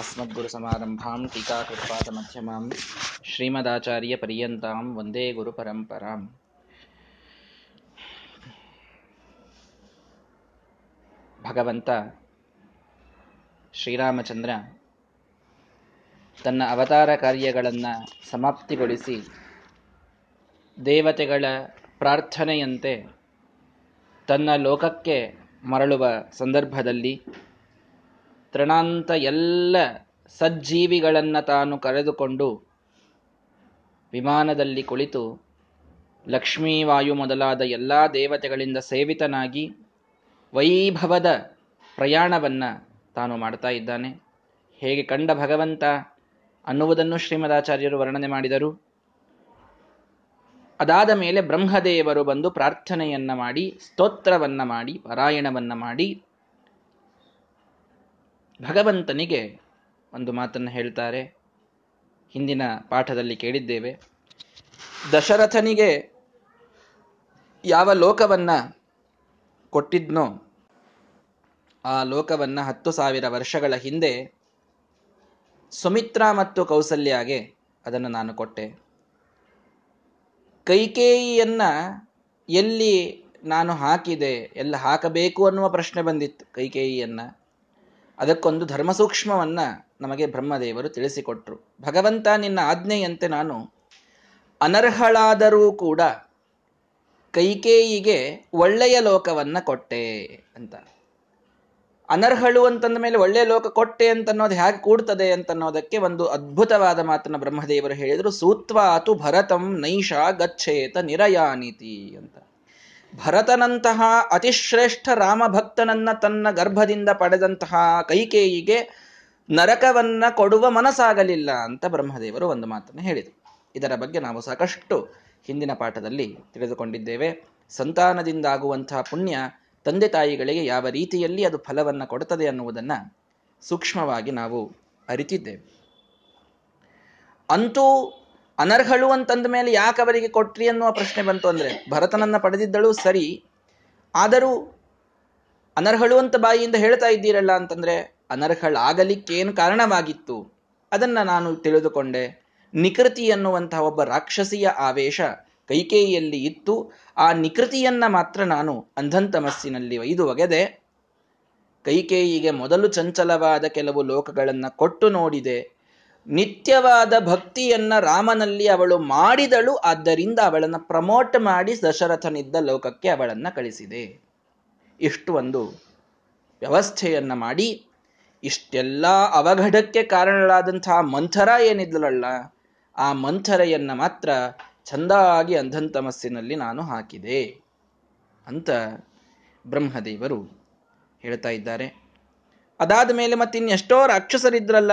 अस्मद्गुरुसमारम्भां टीकाकृत्पादमध्यमां श्रीमदाचार्यपर्यन्तां वन्दे गुरुपरम्पराम् ಭಗವಂತ ಶ್ರೀರಾಮಚಂದ್ರ ತನ್ನ ಅವತಾರ ಕಾರ್ಯಗಳನ್ನು ಸಮಾಪ್ತಿಗೊಳಿಸಿ ದೇವತೆಗಳ ಪ್ರಾರ್ಥನೆಯಂತೆ ತನ್ನ ಲೋಕಕ್ಕೆ ಮರಳುವ ಸಂದರ್ಭದಲ್ಲಿ ತೃಣಾಂತ ಎಲ್ಲ ಸಜ್ಜೀವಿಗಳನ್ನು ತಾನು ಕರೆದುಕೊಂಡು ವಿಮಾನದಲ್ಲಿ ಕುಳಿತು ಲಕ್ಷ್ಮೀವಾಯು ಮೊದಲಾದ ಎಲ್ಲ ದೇವತೆಗಳಿಂದ ಸೇವಿತನಾಗಿ ವೈಭವದ ಪ್ರಯಾಣವನ್ನು ತಾನು ಮಾಡ್ತಾ ಇದ್ದಾನೆ. ಹೇಗೆ ಕಂಡ ಭಗವಂತ ಅನ್ನುವುದನ್ನು ಶ್ರೀಮದಾಚಾರ್ಯರು ವರ್ಣನೆ ಮಾಡಿದರು. ಅದಾದ ಮೇಲೆ ಬ್ರಹ್ಮದೇವರು ಬಂದು ಪ್ರಾರ್ಥನೆಯನ್ನ ಮಾಡಿ, ಸ್ತೋತ್ರವನ್ನ ಮಾಡಿ, ಪಾರಾಯಣವನ್ನ ಮಾಡಿ ಭಗವಂತನಿಗೆ ಒಂದು ಮಾತನ್ನು ಹೇಳ್ತಾರೆ. ಹಿಂದಿನ ಪಾಠದಲ್ಲಿ ಕೇಳಿದ್ದೇವೆ. ದಶರಥನಿಗೆ ಯಾವ ಲೋಕವನ್ನ ಕೊಟ್ಟಿದ್ನೋ ಆ ಲೋಕವನ್ನ ಹತ್ತು ಸಾವಿರ ವರ್ಷಗಳ ಹಿಂದೆ ಸುಮಿತ್ರಾ ಮತ್ತು ಕೌಸಲ್ಯಾಗೆ ಅದನ್ನು ನಾನು ಕೊಟ್ಟೆ. ಕೈಕೇಯಿಯನ್ನ ಎಲ್ಲಿ ನಾನು ಹಾಕಿದೆ, ಎಲ್ಲ ಹಾಕಬೇಕು ಅನ್ನುವ ಪ್ರಶ್ನೆ ಬಂದಿತ್ತು ಕೈಕೇಯಿಯನ್ನ. ಅದಕ್ಕೊಂದು ಧರ್ಮ ಸೂಕ್ಷ್ಮವನ್ನ ನಮಗೆ ಬ್ರಹ್ಮದೇವರು ತಿಳಿಸಿಕೊಟ್ರು. ಭಗವಂತ ನಿನ್ನ ಆಜ್ಞೆಯಂತೆ ನಾನು ಅನರ್ಹಳಾದರೂ ಕೂಡ ಕೈಕೇಯಿಗೆ ಒಳ್ಳೆಯ ಲೋಕವನ್ನ ಕೊಟ್ಟೆ ಅಂತ. ಅನರ್ಹಳು ಅಂತಂದ ಮೇಲೆ ಒಳ್ಳೆಯ ಲೋಕ ಕೊಟ್ಟೆ ಅಂತ ಅನ್ನೋದು ಹೇಗೆ ಕೂಡ್ತದೆ ಅಂತನ್ನೋದಕ್ಕೆ ಒಂದು ಅದ್ಭುತವಾದ ಮಾತನ್ನ ಬ್ರಹ್ಮದೇವರು ಹೇಳಿದರು. ಸೂತ್ವಾತು ಭರತಂ ನೈಷ ಗಚ್ಚೇತ ನಿರಯಾನಿತಿ ಅಂತ. ಭರತನಂತಹ ಅತಿಶ್ರೇಷ್ಠ ರಾಮಭಕ್ತನನ್ನ ತನ್ನ ಗರ್ಭದಿಂದ ಪಡೆದಂತಹ ಕೈಕೇಯಿಗೆ ನರಕವನ್ನ ಕೊಡುವ ಮನಸ್ಸಾಗಲಿಲ್ಲ ಅಂತ ಬ್ರಹ್ಮದೇವರು ಒಂದು ಮಾತನ್ನು ಹೇಳಿದರು. ಇದರ ಬಗ್ಗೆ ನಾವು ಸಾಕಷ್ಟು ಹಿಂದಿನ ಪಾಠದಲ್ಲಿ ತಿಳಿದುಕೊಂಡಿದ್ದೇವೆ. ಸಂತಾನದಿಂದಾಗುವಂತಹ ಪುಣ್ಯ ತಂದೆ ತಾಯಿಗಳಿಗೆ ಯಾವ ರೀತಿಯಲ್ಲಿ ಅದು ಫಲವನ್ನು ಕೊಡುತ್ತದೆ ಅನ್ನುವುದನ್ನ ಸೂಕ್ಷ್ಮವಾಗಿ ನಾವು ಅರಿತಿದ್ದೇವೆ. ಅಂತೂ ಅನರ್ಹಳು ಅಂತಂದ ಮೇಲೆ ಯಾಕೆ ಅವರಿಗೆ ಕೊಟ್ರಿ ಅನ್ನುವ ಪ್ರಶ್ನೆ ಬಂತು ಅಂದ್ರೆ, ಭರತನನ್ನ ಪಡೆದಿದ್ದಳು ಸರಿ, ಆದರೂ ಅನರ್ಹಳು ಅಂತ ಬಾಯಿಯಿಂದ ಹೇಳ್ತಾ ಇದ್ದೀರಲ್ಲ ಅಂತಂದ್ರೆ ಏನು ಕಾರಣವಾಗಿತ್ತು? ಅದನ್ನ ನಾನು ತಿಳಿದುಕೊಂಡೆ. ನಿಕೃತಿ ಅನ್ನುವಂತಹ ಒಬ್ಬ ರಾಕ್ಷಸಿಯ ಆವೇಶ ಕೈಕೇಯಿಯಲ್ಲಿ ಇತ್ತು. ಆ ನಿಕೃತಿಯನ್ನ ಮಾತ್ರ ನಾನು ಅಂಧಂತಮಸ್ಸಿನಲ್ಲಿ ಒಯ್ದು ಒಗೆದೆ. ಕೈಕೇಯಿಗೆ ಮೊದಲು ಚಂಚಲವಾದ ಕೆಲವು ಲೋಕಗಳನ್ನು ಕೊಟ್ಟು ನೋಡಿದೆ. ನಿತ್ಯವಾದ ಭಕ್ತಿಯನ್ನ ರಾಮನಲ್ಲಿ ಅವಳು ಮಾಡಿದಳು, ಆದ್ದರಿಂದ ಅವಳನ್ನು ಪ್ರಮೋಟ್ ಮಾಡಿ ದಶರಥನಿದ್ದ ಲೋಕಕ್ಕೆ ಅವಳನ್ನ ಕಳಿಸಿದೆ. ಇಷ್ಟು ಒಂದು ವ್ಯವಸ್ಥೆಯನ್ನ ಮಾಡಿ, ಇಷ್ಟೆಲ್ಲ ಅವಘಡಕ್ಕೆ ಕಾರಣಗಳಾದಂತಹ ಮಂಥರ ಏನಿದ್ಲಲ್ಲ, ಆ ಮಂಥರೆಯನ್ನ ಮಾತ್ರ ಚಂದಾಗಿ ಅಂಧಂತಮಸ್ಸಿನಲ್ಲಿ ನಾನು ಹಾಕಿದೆ ಅಂತ ಬ್ರಹ್ಮದೇವರು ಹೇಳ್ತಾ ಇದ್ದಾರೆ. ಅದಾದ ಮೇಲೆ ಮತ್ತಿನ್ನೆಷ್ಟೋ ರಾಕ್ಷಸರಿದ್ರಲ್ಲ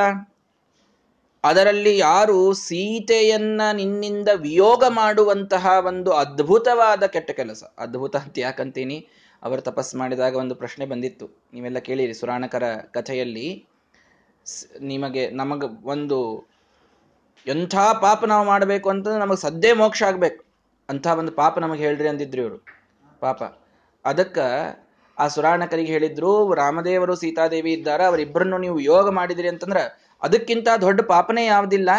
ಅದರಲ್ಲಿ ಯಾರು ಸೀತೆಯನ್ನ ನಿನ್ನಿಂದ ವಿಯೋಗ ಮಾಡುವಂತಹ ಒಂದು ಅದ್ಭುತವಾದ ಕೆಟ್ಟ ಕೆಲಸ. ಅದ್ಭುತ ಅಂತ ಯಾಕಂತೀನಿ? ಅವರು ತಪಸ್ ಮಾಡಿದಾಗ ಒಂದು ಪ್ರಶ್ನೆ ಬಂದಿತ್ತು. ನೀವೆಲ್ಲ ಕೇಳಿರಿ ಸುರಾಣಕರ ಕಥೆಯಲ್ಲಿ. ನಿಮಗೆ, ನಮಗೆ ಒಂದು ಎಂಥ ಪಾಪ ನಾವು ಮಾಡಬೇಕು ಅಂತಂದ್ರೆ ನಮಗೆ ಸದ್ದೇ ಮೋಕ್ಷ ಆಗ್ಬೇಕು. ಅಂಥ ಒಂದು ಪಾಪ ನಮಗೆ ಹೇಳ್ರಿ ಅಂದಿದ್ರು ಇವರು. ಪಾಪ. ಅದಕ್ಕ ಆ ಸುರಾಣಕರಿಗೆ ಹೇಳಿದ್ರು, ರಾಮದೇವರು ಸೀತಾದೇವಿ ಇದ್ದಾರೆ ಅವರಿಬ್ಬರನ್ನು ನೀವು ಯೋಗ ಮಾಡಿದಿರಿ ಅಂತಂದ್ರೆ ಅದಕ್ಕಿಂತ ದೊಡ್ಡ ಪಾಪನೇ ಯಾವುದಿಲ್ಲ.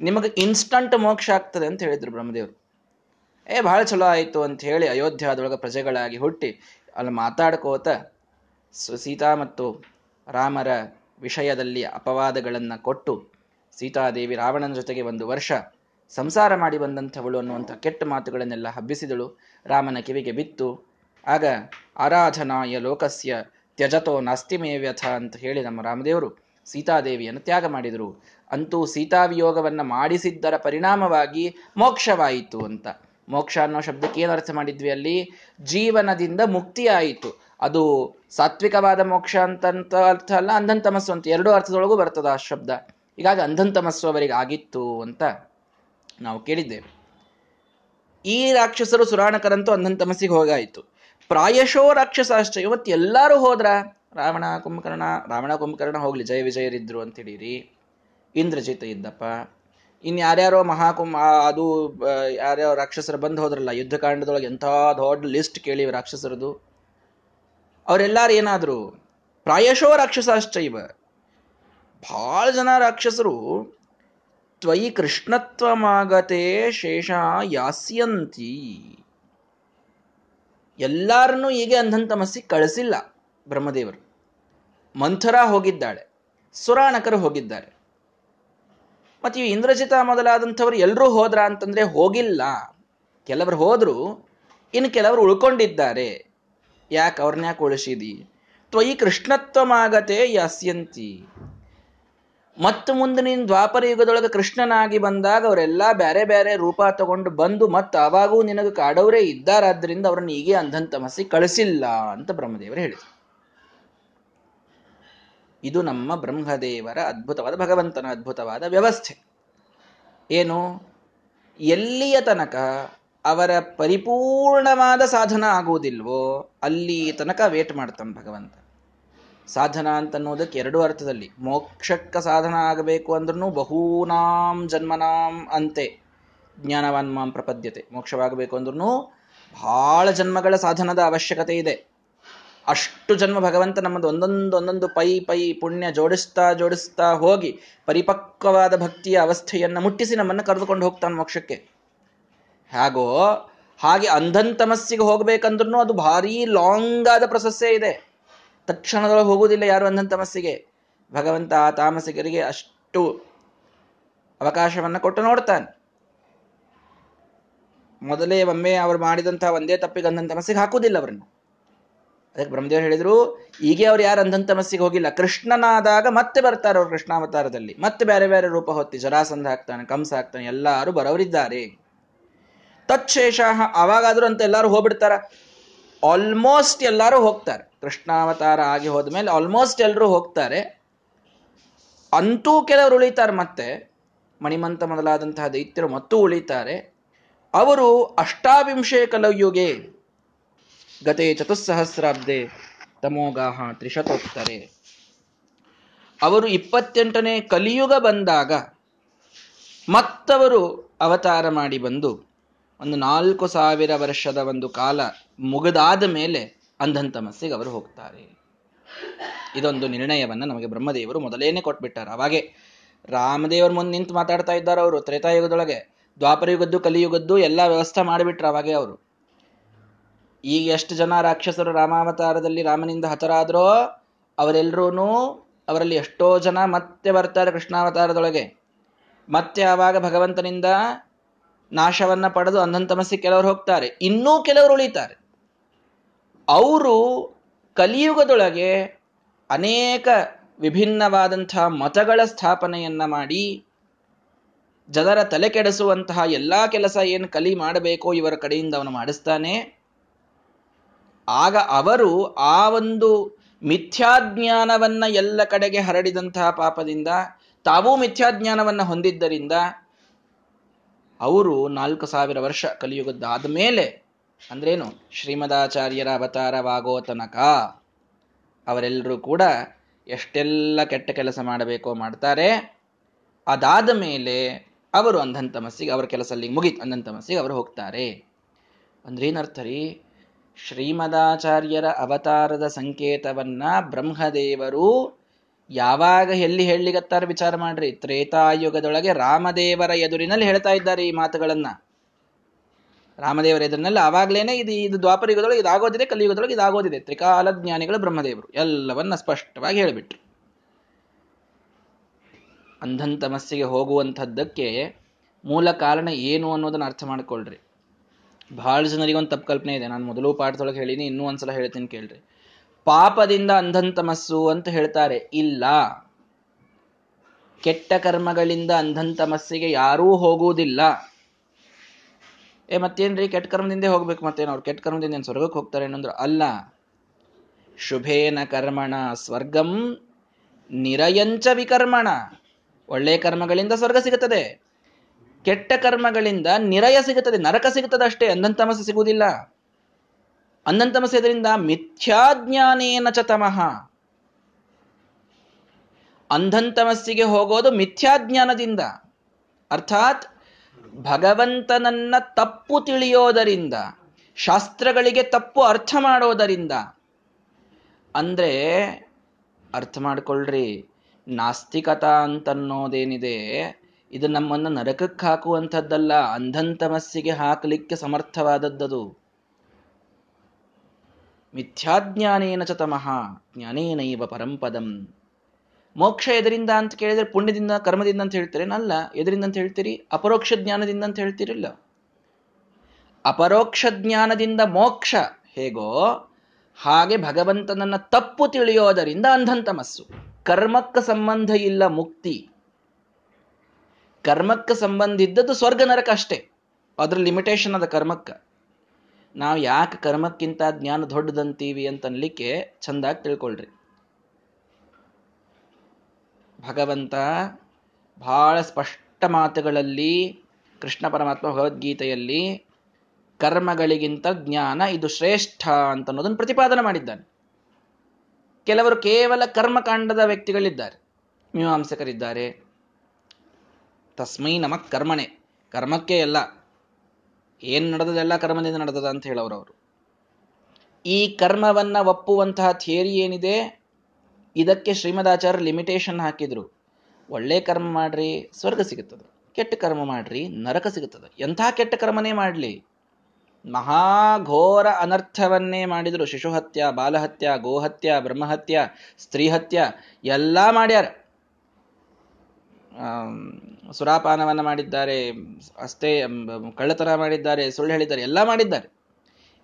ನಿಮಗೆ ಇನ್ಸ್ಟಂಟ್ ಮೋಕ್ಷ ಆಗ್ತದೆ ಅಂತ ಹೇಳಿದ್ರು ಬ್ರಹ್ಮದೇವರು. ಏ ಬಹಳ ಚಲೋ ಆಯಿತು ಅಂತ ಹೇಳಿ ಅಯೋಧ್ಯಾದೊಳಗೆ ಪ್ರಜೆಗಳಾಗಿ ಹುಟ್ಟಿ ಅಲ್ಲಿ ಮಾತಾಡ್ಕೋತ ಸೀತಾ ಮತ್ತು ರಾಮರ ವಿಷಯದಲ್ಲಿ ಅಪವಾದಗಳನ್ನು ಕೊಟ್ಟು ಸೀತಾದೇವಿ ರಾವಣನ ಜೊತೆಗೆ ಒಂದು ವರ್ಷ ಸಂಸಾರ ಮಾಡಿ ಬಂದಂಥವಳು ಅನ್ನುವಂಥ ಕೆಟ್ಟ ಮಾತುಗಳನ್ನೆಲ್ಲ ಹಬ್ಬಿಸಿದಳು. ರಾಮನ ಕಿವಿಗೆ ಬಿತ್ತು. ಆಗ ಆರಾಧನಾಯ ಲೋಕಸ್ಯ ತ್ಯಜತೋ ನಾಸ್ತಿಮೇ ವ್ಯಥ ಅಂತ ಹೇಳಿ ನಮ್ಮ ರಾಮದೇವರು ಸೀತಾದೇವಿಯನ್ನು ತ್ಯಾಗ ಮಾಡಿದರು. ಅಂತೂ ಸೀತಾವಿಯೋಗವನ್ನು ಮಾಡಿಸಿದ್ದರ ಪರಿಣಾಮವಾಗಿ ಮೋಕ್ಷವಾಯಿತು ಅಂತ. ಮೋಕ್ಷ ಅನ್ನೋ ಶಬ್ದಕ್ಕೆ ಏನು ಅರ್ಥ ಮಾಡಿದ್ವಿ ಅಲ್ಲಿ? ಜೀವನದಿಂದ ಮುಕ್ತಿ ಆಯಿತು ಅದು ಸಾತ್ವಿಕವಾದ ಮೋಕ್ಷ ಅಂತಂತ ಅರ್ಥ ಅಲ್ಲ, ಅಂಧಂತಮಸ್ಸು ಅಂತ. ಎರಡೂ ಅರ್ಥದೊಳಗೂ ಬರ್ತದ ಆ ಶಬ್ದ. ಹೀಗಾಗಿ ಅಂಧಂತಮಸ್ಸು ಅವರಿಗೆ ಆಗಿತ್ತು ಅಂತ ನಾವು ಕೇಳಿದ್ದೇವೆ ಈ ರಾಕ್ಷಸರು ಸುರಾಣಕರಂತೂ ಅಂಧಂತಮಸ್ಸಿಗೆ ಹೋಗಾಯಿತು. ಪ್ರಾಯಶೋ ರಾಕ್ಷಸಾಶ್ಚಯ ಇವತ್ತು ಎಲ್ಲರೂ ಹೋದ್ರ? ರಾವಣ ಕುಂಭಕರ್ಣ ರಾವಣ ಕುಂಭಕರ್ಣ ಹೋಗ್ಲಿ, ಜಯ ವಿಜಯರಿದ್ರು ಅಂತ ಹೇಳಿರಿ ಇಂದ್ರಜಿತ ಇದ್ದಪ್ಪ. ಇನ್ನು ಯಾರ್ಯಾರೋ ಮಹಾಕುಂಭ ಅದು ಯಾರ್ಯಾರೋ ರಾಕ್ಷಸರು ಬಂದು ಹೋದ್ರಲ್ಲ, ಯುದ್ಧಕಾಂಡದೊಳಗೆ ಎಂಥ ದೊಡ್ಡ ಲಿಸ್ಟ್ ಕೇಳಿ ರಾಕ್ಷಸರದು. ಅವರೆಲ್ಲಾರು ಏನಾದರೂ? ಪ್ರಾಯಶೋ ರಾಕ್ಷಸ ಅಷ್ಟೈವ ಭಾಳ ಜನ ರಾಕ್ಷಸರು, ತ್ವಯಿ ಕೃಷ್ಣತ್ವಮಾಗತೆ ಶೇಷ ಯಾಸ್ಯಂತಿ. ಎಲ್ಲಾರನ್ನೂ ಹೀಗೆ ಅಂಧಂತಮಸ್ಸಿ ಕಳಿಸಿಲ್ಲ. ಬ್ರಹ್ಮದೇವರು. ಮಂಥರ ಹೋಗಿದ್ದಾಳೆ. ಸುರಾಣಕರು ಹೋಗಿದ್ದಾರೆ. ಮತ್ತು ಈ ಇಂದ್ರಜಿತ ಮೊದಲಾದಂಥವ್ರು ಎಲ್ಲರೂ ಹೋದ್ರ ಅಂತಂದ್ರೆ ಹೋಗಿಲ್ಲ. ಕೆಲವರು ಹೋದ್ರು, ಇನ್ನು ಕೆಲವರು ಉಳ್ಕೊಂಡಿದ್ದಾರೆ. ಯಾಕೆ ಅವ್ರನ್ನ ಯಾಕೆ ಉಳಿಸಿದಿ? ತ್ವಯಿ ಕೃಷ್ಣತ್ವಮಾಗತೆ ಯಾಸ್ಯಂತಿ. ಮತ್ತು ಮುಂದೆ ನೀನು ದ್ವಾಪರ ಯುಗದೊಳಗೆ ಕೃಷ್ಣನಾಗಿ ಬಂದಾಗ ಅವರೆಲ್ಲ ಬೇರೆ ಬೇರೆ ರೂಪ ತಗೊಂಡು ಬಂದು ಮತ್ತು ಅವಾಗೂ ನಿನಗೆ ಕಾಡವರೇ ಇದ್ದಾರಾದ್ರಿಂದ ಅವ್ರನ್ನ ಹೀಗೆ ಅಂಧಂತಮಸಿ ಕಳಿಸಿಲ್ಲ ಅಂತ ಬ್ರಹ್ಮದೇವರು ಹೇಳಿದರು. ಇದು ನಮ್ಮ ಬ್ರಹ್ಮದೇವರ ಅದ್ಭುತವಾದ, ಭಗವಂತನ ಅದ್ಭುತವಾದ ವ್ಯವಸ್ಥೆ. ಏನು? ಎಲ್ಲಿಯ ತನಕ ಅವರ ಪರಿಪೂರ್ಣವಾದ ಸಾಧನ ಆಗುವುದಿಲ್ವೋ ಅಲ್ಲಿ ತನಕ ವೇಟ್ ಮಾಡ್ತಾನೆ ಭಗವಂತ. ಸಾಧನ ಅಂತನ್ನೋದಕ್ಕೆ ಎರಡು ಅರ್ಥದಲ್ಲಿ. ಮೋಕ್ಷಕ್ಕ ಸಾಧನ ಆಗಬೇಕು ಅಂದ್ರೂ ಬಹೂನಾಂ ಜನ್ಮನಾಂ ಅಂತೆ. ಜ್ಞಾನವಾನ್ ಮಾಂ ಪ್ರಪದ್ಯತೆ. ಮೋಕ್ಷವಾಗಬೇಕು ಅಂದ್ರೂ ಬಹಳ ಜನ್ಮಗಳ ಸಾಧನದ ಅವಶ್ಯಕತೆ ಇದೆ. ಅಷ್ಟು ಜನ್ಮ ಭಗವಂತ ನಮ್ಮದು ಒಂದೊಂದು ಒಂದೊಂದು ಪೈ ಪೈ ಪುಣ್ಯ ಜೋಡಿಸ್ತಾ ಜೋಡಿಸ್ತಾ ಹೋಗಿ ಪರಿಪಕ್ವವಾದ ಭಕ್ತಿಯ ಅವಸ್ಥೆಯನ್ನು ಮುಟ್ಟಿಸಿ ನಮ್ಮನ್ನು ಕರೆದುಕೊಂಡು ಹೋಗ್ತಾನೆ ಮೋಕ್ಷಕ್ಕೆ. ಹಾಗೋ ಹಾಗೆ ಅಂಧಂತಮಸ್ಸಿಗೆ ಹೋಗ್ಬೇಕಂದ್ರೂ ಅದು ಭಾರಿ ಲಾಂಗ್ ಆದ ಪ್ರೊಸೆಸ್ಸೇ ಇದೆ. ತಕ್ಷಣದೊಳಗೆ ಹೋಗುವುದಿಲ್ಲ ಯಾರು ಅಂಧಂತಮಸ್ಸಿಗೆ. ಭಗವಂತ ಆ ತಾಮಸಿಗರಿಗೆ ಅಷ್ಟು ಅವಕಾಶವನ್ನು ಕೊಟ್ಟು ನೋಡ್ತಾನೆ. ಮೊದಲೇ ಒಮ್ಮೆ ಅವರು ಮಾಡಿದಂತಹ ಒಂದೇ ತಪ್ಪಿಗೆ ಅಂಧಂತಮಸ್ಸಿಗೆ ಹಾಕುವುದಿಲ್ಲ ಅವರನ್ನು. ಅದಕ್ಕೆ ಬ್ರಹ್ಮದೇವರು ಹೇಳಿದ್ರು ಈಗೇ ಅವ್ರು ಯಾರು ಅಂಧಂತಮಸ್ಸಿಗೆ ಹೋಗಿಲ್ಲ. ಕೃಷ್ಣನಾದಾಗ ಮತ್ತೆ ಬರ್ತಾರೆ ಅವ್ರು ಕೃಷ್ಣಾವತಾರದಲ್ಲಿ. ಮತ್ತೆ ಬೇರೆ ಬೇರೆ ರೂಪ ಹೊತ್ತಿ ಜರಾಸಂಧ ಹಾಕ್ತಾನೆ, ಕಂಸ ಹಾಕ್ತಾನೆ, ಎಲ್ಲರೂ ಬರೋರಿದ್ದಾರೆ ತತ್ಶೇಷ ಅವಾಗಾದ್ರೂ ಅಂತ ಎಲ್ಲರೂ ಹೋಗ್ಬಿಡ್ತಾರ. ಆಲ್ಮೋಸ್ಟ್ ಎಲ್ಲರೂ ಹೋಗ್ತಾರೆ. ಕೃಷ್ಣಾವತಾರ ಆಗಿ ಹೋದ್ಮೇಲೆ ಆಲ್ಮೋಸ್ಟ್ ಎಲ್ಲರೂ ಹೋಗ್ತಾರೆ. ಅಂತೂ ಕೆಲವರು ಉಳಿತಾರೆ ಮತ್ತೆ. ಮಣಿಮಂತ ಮೊದಲಾದಂತಹ ದೈತ್ಯರು ಮತ್ತೂ ಉಳಿತಾರೆ. ಅವರು ಅಷ್ಟಾವಿಂಶೆ ಕಲಯುಗೆ. ಗತೆ ಚತುಸ್ಸಹಸ್ರಾಬ್ದೆ ತಮೋಗಾಹ ತ್ರಿಶತೋತ್ತರೆ. ಅವರು ಇಪ್ಪತ್ತೆಂಟನೇ ಕಲಿಯುಗ ಬಂದಾಗ ಮತ್ತವರು ಅವತಾರ ಮಾಡಿ ಬಂದು ಒಂದು ನಾಲ್ಕು ಸಾವಿರ ವರ್ಷದ ಒಂದು ಕಾಲ ಮುಗಿದಾದ ಮೇಲೆ ಅಂಧಂತಮಸ್ಸಿಗೆ ಅವರು ಹೋಗ್ತಾರೆ. ಇದೊಂದು ನಿರ್ಣಯವನ್ನ ನಮಗೆ ಬ್ರಹ್ಮದೇವರು ಮೊದಲೇನೆ ಕೊಟ್ಬಿಟ್ಟಾರೆ. ಅವಾಗೆ ರಾಮದೇವರ ಮುಂದೆ ನಿಂತು ಮಾತಾಡ್ತಾ ಇದ್ದಾರೆ ಅವರು. ತ್ರೇತಾಯುಗದೊಳಗೆ ದ್ವಾಪರಯುಗದ್ದು, ಕಲಿಯುಗದ್ದು ಎಲ್ಲ ವ್ಯವಸ್ಥೆ ಮಾಡಿಬಿಟ್ರು ಅವಾಗೆ ಅವರು. ಈಗ ಎಷ್ಟು ಜನ ರಾಕ್ಷಸರು ರಾಮಾವತಾರದಲ್ಲಿ ರಾಮನಿಂದ ಹತರಾದ್ರೋ ಅವರೆಲ್ಲರೂ ಅವರಲ್ಲಿ ಎಷ್ಟೋ ಜನ ಮತ್ತೆ ಬರ್ತಾರೆ ಕೃಷ್ಣಾವತಾರದೊಳಗೆ. ಮತ್ತೆ ಆವಾಗ ಭಗವಂತನಿಂದ ನಾಶವನ್ನ ಪಡೆದು ಅಂಧಂತಮಸ್ಸಿ ಕೆಲವರು ಹೋಗ್ತಾರೆ. ಇನ್ನೂ ಕೆಲವರು ಉಳಿತಾರೆ. ಅವರು ಕಲಿಯುಗದೊಳಗೆ ಅನೇಕ ವಿಭಿನ್ನವಾದಂತಹ ಮತಗಳ ಸ್ಥಾಪನೆಯನ್ನ ಮಾಡಿ ಜನರ ತಲೆ ಕೆಡಿಸುವಂತಹ ಎಲ್ಲಾ ಕೆಲಸ ಏನು ಕಲಿ ಮಾಡಬೇಕೋ ಇವರ ಕಡೆಯಿಂದ ಅವನು ಮಾಡಿಸ್ತಾನೆ. ಆಗ ಅವರು ಆ ಒಂದು ಮಿಥ್ಯಾಜ್ಞಾನವನ್ನ ಎಲ್ಲ ಕಡೆಗೆ ಹರಡಿದಂತಹ ಪಾಪದಿಂದ, ತಾವೂ ಮಿಥ್ಯಾಜ್ಞಾನವನ್ನ ಹೊಂದಿದ್ದರಿಂದ ಅವರು ನಾಲ್ಕು ಸಾವಿರ ವರ್ಷ ಕಲಿಯುಗದ್ದಾದ ಮೇಲೆ, ಅಂದ್ರೇನು? ಶ್ರೀಮದಾಚಾರ್ಯರ ಅವತಾರವಾಗೋ ತನಕ ಅವರೆಲ್ಲರೂ ಕೂಡ ಎಷ್ಟೆಲ್ಲ ಕೆಟ್ಟ ಕೆಲಸ ಮಾಡಬೇಕೋ ಮಾಡ್ತಾರೆ. ಅದಾದ ಮೇಲೆ ಅವರು ಅಂಧಂತಮಸ್ಸಿಗೆ ಅವರ ಕೆಲಸ ಅಲ್ಲಿ ಮುಗಿತು ಅಂಧಂತಮಸ್ಸಿಗೆ ಅವರು ಹೋಗ್ತಾರೆ. ಅಂದ್ರೇನರ್ಥ ರೀ ಶ್ರೀಮದಾಚಾರ್ಯರ ಅವತಾರದ ಸಂಕೇತವನ್ನ ಬ್ರಹ್ಮದೇವರು ಯಾವಾಗ ಎಲ್ಲಿ ಹೇಳಿಗತ್ತಾರ ವಿಚಾರ ಮಾಡ್ರಿ. ತ್ರೇತಾಯುಗದೊಳಗೆ ರಾಮದೇವರ ಎದುರಿನಲ್ಲಿ ಹೇಳ್ತಾ ಇದ್ದಾರೆ ಈ ಮಾತುಗಳನ್ನ. ರಾಮದೇವರ ಎದುರಿನಲ್ಲಿ ಆವಾಗ್ಲೇನೆ ಇದು ಇದು ದ್ವಾಪರಯುಗದೊಳಗೆ ಇದಾಗೋದಿದೆ, ಕಲಿಯುಗದೊಳಗೆ ಇದಾಗೋದಿದೆ. ತ್ರಿಕಾಲ ಜ್ಞಾನಿಗಳು ಬ್ರಹ್ಮದೇವರು. ಎಲ್ಲವನ್ನ ಸ್ಪಷ್ಟವಾಗಿ ಹೇಳಿಬಿಟ್ರು. ಅಂಧಂತಮಸ್ಸಿಗೆ ಹೋಗುವಂಥದ್ದಕ್ಕೆ ಮೂಲ ಕಾರಣ ಏನು ಅನ್ನೋದನ್ನ ಅರ್ಥ ಮಾಡ್ಕೊಳ್ರಿ. ಬಹಳ ಜನರಿಗೆ ಒಂದು ತಪ್ಪು ಕಲ್ಪನೆ ಇದೆ. ನಾನು ಮೊದಲು ಪಾಠದೊಳಗೆ ಹೇಳಿನಿ, ಇನ್ನೂ ಒಂದ್ಸಲ ಹೇಳ್ತೀನಿ ಕೇಳ್ರಿ. ಪಾಪದಿಂದ ಅಂಧಂತಮಸ್ಸು ಅಂತ ಹೇಳ್ತಾರೆ. ಇಲ್ಲ. ಕೆಟ್ಟ ಕರ್ಮಗಳಿಂದ ಅಂಧಂತಮಸ್ಸಿಗೆ ಯಾರೂ ಹೋಗುವುದಿಲ್ಲ. ಏ, ಮತ್ತೇನ್ರಿ? ಕೆಟ್ಟ ಕರ್ಮದಿಂದ ಹೋಗ್ಬೇಕು ಮತ್ತೇನು ಅವ್ರು? ಕೆಟ್ಟ ಕರ್ಮದಿಂದ ಏನು ಸ್ವರ್ಗಕ್ಕೆ ಹೋಗ್ತಾರೆ ಏನಂದ್ರು? ಅಲ್ಲ. ಶುಭೇನ ಕರ್ಮಣ ಸ್ವರ್ಗಂ ನಿರಯಂಚ ವಿಕರ್ಮಣ. ಒಳ್ಳೆ ಕರ್ಮಗಳಿಂದ ಸ್ವರ್ಗ ಸಿಗುತ್ತದೆ. ಕೆಟ್ಟ ಕರ್ಮಗಳಿಂದ ನಿರಯ ಸಿಗುತ್ತದೆ, ನರಕ ಸಿಗುತ್ತದೆ ಅಷ್ಟೇ ಅಂಧಂತಮಸ್ಸೆ ಸಿಗುವುದಿಲ್ಲ. ಅಂಧಂತಮಸ್ಸೆ ಇದರಿಂದ ಮಿಥ್ಯಾಜ್ಞಾನೇನ ಚ ತಮಃ. ಅಂಧಂತಮಸ್ಸಿಗೆ ಹೋಗೋದು ಮಿಥ್ಯಾಜ್ಞಾನದಿಂದ. ಅರ್ಥಾತ್, ಭಗವಂತನನ್ನ ತಪ್ಪು ತಿಳಿಯೋದರಿಂದ, ಶಾಸ್ತ್ರಗಳಿಗೆ ತಪ್ಪು ಅರ್ಥ ಮಾಡೋದರಿಂದ. ಅಂದ್ರೆ, ಅರ್ಥ ಮಾಡ್ಕೊಳ್ರಿ, ನಾಸ್ತಿಕತಾ ಅಂತನ್ನೋದೇನಿದೆ ಇದು ನಮ್ಮನ್ನು ನರಕಕ್ಕೆ ಹಾಕುವಂಥದ್ದಲ್ಲ, ಅಂಧಂತಮಸ್ಸಿಗೆ ಹಾಕಲಿಕ್ಕೆ ಸಮರ್ಥವಾದದ್ದದು. ಮಿಥ್ಯಾಜ್ಞಾನೇನ ಚ ಜ್ಞಾನೇನೈವ ಪರಂಪದಂ ಮೋಕ್ಷ ಎದರಿಂದ ಅಂತ ಕೇಳಿದ್ರೆ ಪುಣ್ಯದಿಂದ, ಕರ್ಮದಿಂದ ಅಂತ ಹೇಳ್ತೀರಿ ಅಲ್ಲ, ಎದರಿಂದ ಅಂತ ಹೇಳ್ತೀರಿ? ಅಪರೋಕ್ಷ ಜ್ಞಾನದಿಂದ ಅಂತ ಹೇಳ್ತೀರಿಲ್ಲ. ಅಪರೋಕ್ಷ ಜ್ಞಾನದಿಂದ ಮೋಕ್ಷ, ಹೇಗೋ? ಹಾಗೆ ಭಗವಂತನನ್ನ ತಪ್ಪು ತಿಳಿಯೋದರಿಂದ ಅಂಧಂತಮಸ್ಸು. ಕರ್ಮಕ್ಕ ಸಂಬಂಧ ಇಲ್ಲ ಮುಕ್ತಿ. ಕರ್ಮಕ್ಕೆ ಸಂಬಂಧ ಇದ್ದದ್ದು ಸ್ವರ್ಗ ನರಕ ಅಷ್ಟೇ. ಅದ್ರ ಲಿಮಿಟೇಷನ್ ಅದ ಕರ್ಮಕ್ಕ. ನಾವು ಯಾಕೆ ಕರ್ಮಕ್ಕಿಂತ ಜ್ಞಾನ ದೊಡ್ಡದಂತೀವಿ ಅಂತ ಅನ್ಲಿಕ್ಕೆ ಚಂದಾಗಿ ತಿಳ್ಕೊಳ್ರಿ. ಭಗವಂತ ಬಹಳ ಸ್ಪಷ್ಟ ಮಾತುಗಳಲ್ಲಿ, ಕೃಷ್ಣ ಪರಮಾತ್ಮ ಭಗವದ್ಗೀತೆಯಲ್ಲಿ ಕರ್ಮಗಳಿಗಿಂತ ಜ್ಞಾನ ಇದು ಶ್ರೇಷ್ಠ ಅಂತ ಅನ್ನೋದನ್ನು ಪ್ರತಿಪಾದನೆ ಮಾಡಿದ್ದಾನೆ. ಕೆಲವರು ಕೇವಲ ಕರ್ಮಕಾಂಡದ ವ್ಯಕ್ತಿಗಳಿದ್ದಾರೆ. ಮೀಮಾಂಸಕರಿದ್ದಾರೆ. ತಸ್ಮೈ ನಮಕ್ ಕರ್ಮಣೆ. ಕರ್ಮಕ್ಕೆ ಎಲ್ಲ, ಏನು ನಡೆದದೆಲ್ಲ ಕರ್ಮದಿಂದ ನಡೆದದ ಅಂತ ಹೇಳೋರು ಅವರು. ಈ ಕರ್ಮವನ್ನ ಒಪ್ಪುವಂತಹ ಥಿಯರಿ ಏನಿದೆ, ಇದಕ್ಕೆ ಶ್ರೀಮದಾಚಾರ್ಯ ಲಿಮಿಟೇಷನ್ ಹಾಕಿದ್ರು. ಒಳ್ಳೆ ಕರ್ಮ ಮಾಡ್ರಿ, ಸ್ವರ್ಗ ಸಿಗುತ್ತದೆ. ಕೆಟ್ಟ ಕರ್ಮ ಮಾಡ್ರಿ, ನರಕ ಸಿಗುತ್ತದೆ. ಎಂಥ ಕೆಟ್ಟ ಕರ್ಮನೇ ಮಾಡಲಿ? ಮಹಾಘೋರ ಅನರ್ಥವನ್ನೇ ಮಾಡಿದ್ರು. ಶಿಶುಹತ್ಯ, ಬಾಲಹತ್ಯ, ಗೋಹತ್ಯ, ಬ್ರಹ್ಮಹತ್ಯ, ಸ್ತ್ರೀಹತ್ಯ, ಎಲ್ಲ ಮಾಡ್ಯಾರ. ಸುರಾಪಾನವನ್ನ ಮಾಡಿದ್ದಾರೆ, ಅಷ್ಟೇ ಕಳ್ಳತನ ಮಾಡಿದ್ದಾರೆ, ಸುಳ್ಳು ಹೇಳಿದ್ದಾರೆ, ಎಲ್ಲ ಮಾಡಿದ್ದಾರೆ.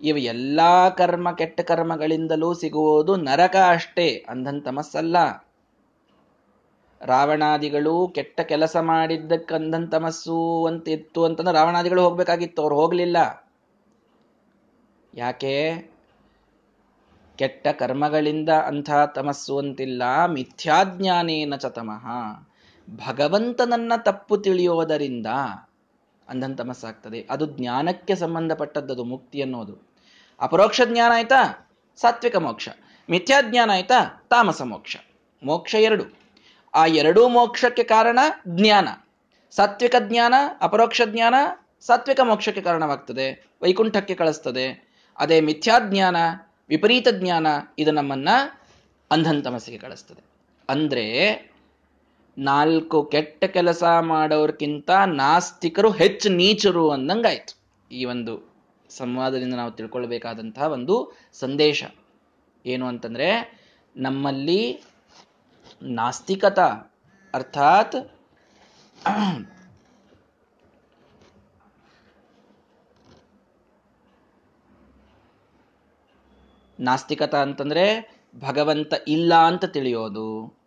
ಇವು ಎಲ್ಲಾ ಕರ್ಮ, ಕೆಟ್ಟ ಕರ್ಮಗಳಿಂದಲೂ ಸಿಗುವುದು ನರಕ ಅಷ್ಟೇ ಅಂಧನ್ ತಮಸ್ಸಲ್ಲ ರಾವಣಾದಿಗಳು ಕೆಟ್ಟ ಕೆಲಸ ಮಾಡಿದ್ದಕ್ಕೆ ಅಂಧನ್ ತಮಸ್ಸು ಅಂತ ಇತ್ತು ಅಂತಂದ್ರೆ ರಾವಣಾದಿಗಳು ಹೋಗ್ಬೇಕಾಗಿತ್ತು, ಅವ್ರು ಹೋಗ್ಲಿಲ್ಲ. ಯಾಕೆ? ಕೆಟ್ಟ ಕರ್ಮಗಳಿಂದ ಅಂಥ ತಮಸ್ಸು ಅಂತಿಲ್ಲ, ಮಿಥ್ಯಾಜ್ಞಾನೇನ ಚತಮಃ ಭಗವಂತನನ್ನ ತಪ್ಪು ತಿಳಿಯೋದರಿಂದ ಅಂಧನ್ ಅದು ಜ್ಞಾನಕ್ಕೆ ಸಂಬಂಧಪಟ್ಟದ್ದು ಮುಕ್ತಿ ಅನ್ನೋದು. ಅಪರೋಕ್ಷ ಜ್ಞಾನ ಆಯ್ತಾ? ಸಾತ್ವಿಕ ಮೋಕ್ಷ. ಮಿಥ್ಯಾಜ್ಞಾನ ಆಯ್ತಾ? ತಾಮಸ ಮೋಕ್ಷ. ಮೋಕ್ಷ ಎರಡು. ಆ ಎರಡೂ ಮೋಕ್ಷಕ್ಕೆ ಕಾರಣ ಜ್ಞಾನ. ಸಾತ್ವಿಕ ಜ್ಞಾನ, ಅಪರೋಕ್ಷ ಜ್ಞಾನ, ಸಾತ್ವಿಕ ಮೋಕ್ಷಕ್ಕೆ ಕಾರಣವಾಗ್ತದೆ. ವೈಕುಂಠಕ್ಕೆ ಕಳಿಸ್ತದೆ. ಅದೇ ಮಿಥ್ಯಾಜ್ಞಾನ, ವಿಪರೀತ ಜ್ಞಾನ, ಇದು ನಮ್ಮನ್ನ ಅಂಧನ್ ತಮಸ್ಸಿಗೆ ಕಳಿಸ್ತದೆ. ಅಂದ್ರೆ ನಾಲ್ಕು ಕೆಟ್ಟ ಕೆಲಸ ಮಾಡೋರ್ಕಿಂತ ನಾಸ್ತಿಕರು ಹೆಚ್ಚು ನೀಚರು ಅಂದಂಗಾಯ್ತು. ಈ ಒಂದು ಸಂವಾದದಿಂದ ನಾವು ತಿಳ್ಕೊಳ್ಬೇಕಾದಂತಹ ಒಂದು ಸಂದೇಶ. ಏನು ಅಂತಂದ್ರೆ, ನಮ್ಮಲ್ಲಿ ನಾಸ್ತಿಕತ ಅರ್ಥಾತ್ ನಾಸ್ತಿಕತ ಅಂತಂದ್ರೆ ಭಗವಂತ ಇಲ್ಲ ಅಂತ ತಿಳಿಯೋದು.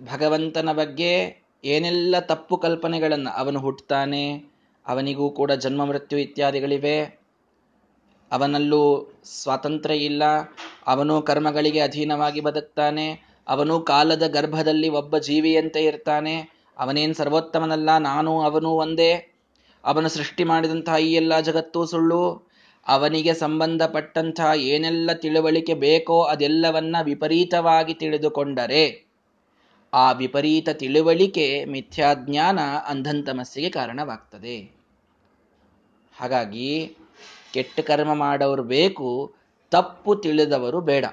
ಭಗವಂತನ ಬಗ್ಗೆ ಏನೆಲ್ಲ ತಪ್ಪು ಕಲ್ಪನೆಗಳನ್ನು ಅವನು ಹುಟ್ಟುತ್ತಾನೆ ಅವನಿಗೂ ಕೂಡ ಜನ್ಮ, ಮೃತ್ಯು ಇತ್ಯಾದಿಗಳಿವೆ. ಅವನಲ್ಲೂ ಸ್ವಾತಂತ್ರ್ಯ ಇಲ್ಲ, ಅವನು ಕರ್ಮಗಳಿಗೆ ಅಧೀನವಾಗಿ ಬದುಕ್ತಾನೆ, ಅವನು ಕಾಲದ ಗರ್ಭದಲ್ಲಿ ಒಬ್ಬ ಜೀವಿಯಂತೆ ಇರ್ತಾನೆ, ಅವನೇನು ಸರ್ವೋತ್ತಮನಲ್ಲ, ನಾನು ಅವನು ಒಂದೇ. ಅವನು ಸೃಷ್ಟಿ ಮಾಡಿದಂತಹ ಈ ಎಲ್ಲ ಜಗತ್ತು ಸುಳ್ಳು. ಅವನಿಗೆ ಸಂಬಂಧಪಟ್ಟಂತಹ ಏನೆಲ್ಲ ತಿಳುವಳಿಕೆ ಬೇಕೋ ಅದೆಲ್ಲವನ್ನ ವಿಪರೀತವಾಗಿ ತಿಳಿದುಕೊಂಡರೆ ಆ ವಿಪರೀತ ತಿಳುವಳಿಕೆ ಮಿಥ್ಯಾಜ್ಞಾನ ಅಂಧಂತಮಸ್ಸಿಗೆ ಕಾರಣವಾಗ್ತದೆ. ಹಾಗಾಗಿ ಕೆಟ್ಟ ಕರ್ಮ ಮಾಡೋರು ಬೇಕು, ತಪ್ಪು ತಿಳಿದವರು ಬೇಡ.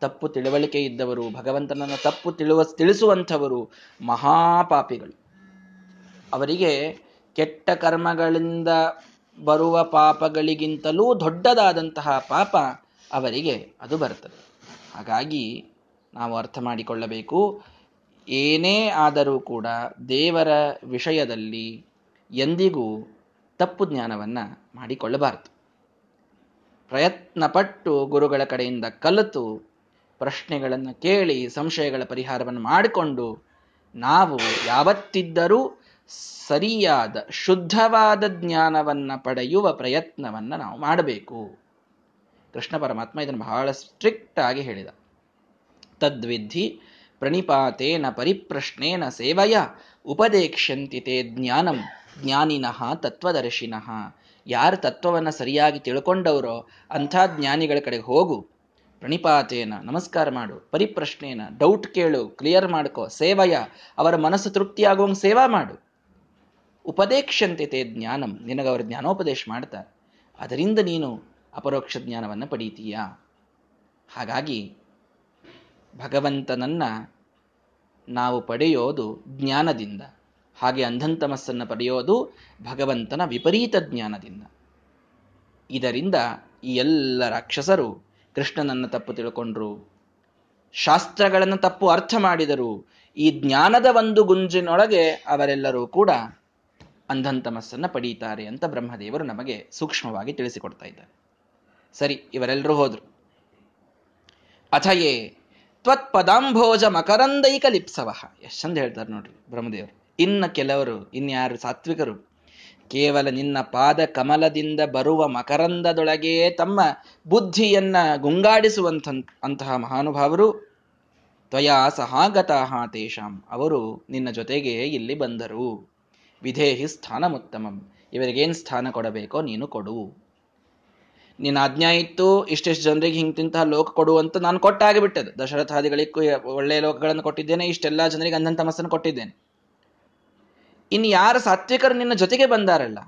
ತಪ್ಪು ತಿಳುವಳಿಕೆ ಇದ್ದವರು, ಭಗವಂತನನ್ನು ತಪ್ಪು ತಿಳುವ, ತಿಳಿಸುವಂಥವರು ಮಹಾಪಾಪಿಗಳು. ಅವರಿಗೆ ಕೆಟ್ಟ ಕರ್ಮಗಳಿಂದ ಬರುವ ಪಾಪಗಳಿಗಿಂತಲೂ ದೊಡ್ಡದಾದಂತಹ ಪಾಪ ಅವರಿಗೆ ಅದು ಬರ್ತದೆ ಹಾಗಾಗಿ ನಾವು ಅರ್ಥ ಮಾಡಿಕೊಳ್ಳಬೇಕು ಏನೇ ಆದರೂ ಕೂಡ ದೇವರ ವಿಷಯದಲ್ಲಿ ಎಂದಿಗೂ ತಪ್ಪು ಜ್ಞಾನವನ್ನು ಮಾಡಿಕೊಳ್ಳಬಾರದು. ಪ್ರಯತ್ನಪಟ್ಟು ಗುರುಗಳ ಕಡೆಯಿಂದ ಕಲಿತು ಪ್ರಶ್ನೆಗಳನ್ನು ಕೇಳಿ ಸಂಶಯಗಳ ಪರಿಹಾರವನ್ನು ಮಾಡಿಕೊಂಡು ನಾವು ಯಾವತ್ತಿದ್ದರೂ ಸರಿಯಾದ, ಶುದ್ಧವಾದ ಜ್ಞಾನವನ್ನು ಪಡೆಯುವ ಪ್ರಯತ್ನವನ್ನು ನಾವು ಮಾಡಬೇಕು. ಕೃಷ್ಣ ಪರಮಾತ್ಮ ಇದನ್ನು ಬಹಳ ಸ್ಟ್ರಿಕ್ಟ್ ಆಗಿ ಹೇಳಿದ. ತದ್ವಿಧಿ ಪ್ರಣಿಪಾತೇನ ಪರಿಪ್ರಶ್ನೇನ ಸೇವಯ, ಉಪದೇಕ್ಷ್ಯಂತಿ ತೇ ಜ್ಞಾನಂ, ಜ್ಞಾನಿನಃ ತತ್ವದರ್ಶಿನಃ. ಯಾರು ತತ್ವವನ್ನು ಸರಿಯಾಗಿ ತಿಳ್ಕೊಂಡವರೋ ಅಂಥ ಜ್ಞಾನಿಗಳ ಕಡೆಗೆ ಹೋಗು. ಪ್ರಣಿಪಾತೇನ, ನಮಸ್ಕಾರ ಮಾಡು. ಪರಿಪ್ರಶ್ನೇನ ಡೌಟ್ ಕೇಳು. ಕ್ಲಿಯರ್ ಮಾಡ್ಕೋ. ಸೇವಯ, ಅವರ ಮನಸ್ಸು ತೃಪ್ತಿಯಾಗುವಂಗೆ ಸೇವಾ ಮಾಡು. ಉಪದೇಕ್ಷಂತೆ ಜ್ಞಾನಂ. ನಿನಗವರು ಜ್ಞಾನೋಪದೇಶ ಮಾಡ್ತಾರೆ. ಅದರಿಂದ ನೀನು ಅಪರೋಕ್ಷ ಜ್ಞಾನವನ್ನು ಪಡೀತೀಯಾ? ಹಾಗಾಗಿ ಭಗವಂತನನ್ನ ನಾವು ಪಡೆಯೋದು ಜ್ಞಾನದಿಂದ. ಹಾಗೆ ಅಂಧಂತಮಸ್ಸನ್ನು ಪಡೆಯೋದು ಭಗವಂತನ ವಿಪರೀತ ಜ್ಞಾನದಿಂದ. ಇದರಿಂದ ಈ ಎಲ್ಲ ರಾಕ್ಷಸರು ಕೃಷ್ಣನನ್ನು ತಪ್ಪು ತಿಳ್ಕೊಂಡ್ರು. ಶಾಸ್ತ್ರಗಳನ್ನು ತಪ್ಪು ಅರ್ಥ ಮಾಡಿದರು. ಈ ಜ್ಞಾನದ ಒಂದು ಗುಂಜಿನೊಳಗೆ ಅವರೆಲ್ಲರೂ ಕೂಡ ಅಂಧಂತಮಸ್ಸನ್ನು ಪಡೀತಾರೆ ಅಂತ ಬ್ರಹ್ಮದೇವರು ನಮಗೆ ಸೂಕ್ಷ್ಮವಾಗಿ ತಿಳಿಸಿಕೊಡ್ತಾ ಇದ್ದಾರೆ. ಸರಿ ಇವರೆಲ್ಲರೂ ಹೋದರು. ಅಥಯೇ ತ್ವತ್ಪದಾಂಭೋಜ ಮಕರಂದೈಕ ಲಿಪ್ಸವ ಎಷ್ಟು ಚಂದ ಹೇಳ್ತಾರೆ ನೋಡ್ರಿ ಬ್ರಹ್ಮದೇವರು. ಇನ್ನು ಕೆಲವರು, ಇನ್ಯಾರು ಸಾತ್ವಿಕರು, ಕೇವಲ ನಿನ್ನ ಪಾದ ಕಮಲದಿಂದ ಬರುವ ಮಕರಂದದೊಳಗೆ ತಮ್ಮ ಬುದ್ಧಿಯನ್ನ ಗುಂಗಾಡಿಸುವಂಥ, ಅಂತಹ ಮಹಾನುಭಾವರು, ತ್ವಯಾ ಸಹಾಗತಃ ತೇಷಾಂ, ಅವರು ನಿನ್ನ ಜೊತೆಗೆ ಇಲ್ಲಿ ಬಂದರು. ವಿಧೇಹಿ ಸ್ಥಾನಮುತ್ತಮಂ. ಇವರಿಗೇನು ಸ್ಥಾನ ಕೊಡಬೇಕೋ ನೀನು ಕೊಡು. ನಿನ್ನ ಆಜ್ಞಾ ಇತ್ತು, ಇಷ್ಟೆಷ್ಟು ಜನರಿಗೆ ಹಿಂತಿಂತಹ ಲೋಕ ಕೊಡುವಂತ ನಾನು ಕೊಟ್ಟಾಗಿಬಿಟ್ಟದು ದಶರಥಾದಿಗಳಿಗೂ ಒಳ್ಳೆಯ ಲೋಕಗಳನ್ನು ಕೊಟ್ಟಿದ್ದೇನೆ, ಇಷ್ಟೆಲ್ಲ ಜನರಿಗೆ ಅಂಧನ್ ತಮಸ್ಸನ್ನು ಕೊಟ್ಟಿದ್ದೇನೆ. ಇನ್ನು ಯಾರು ಸಾತ್ವಿಕರು ನಿನ್ನ ಜೊತೆಗೆ ಬಂದಾರಲ್ಲ?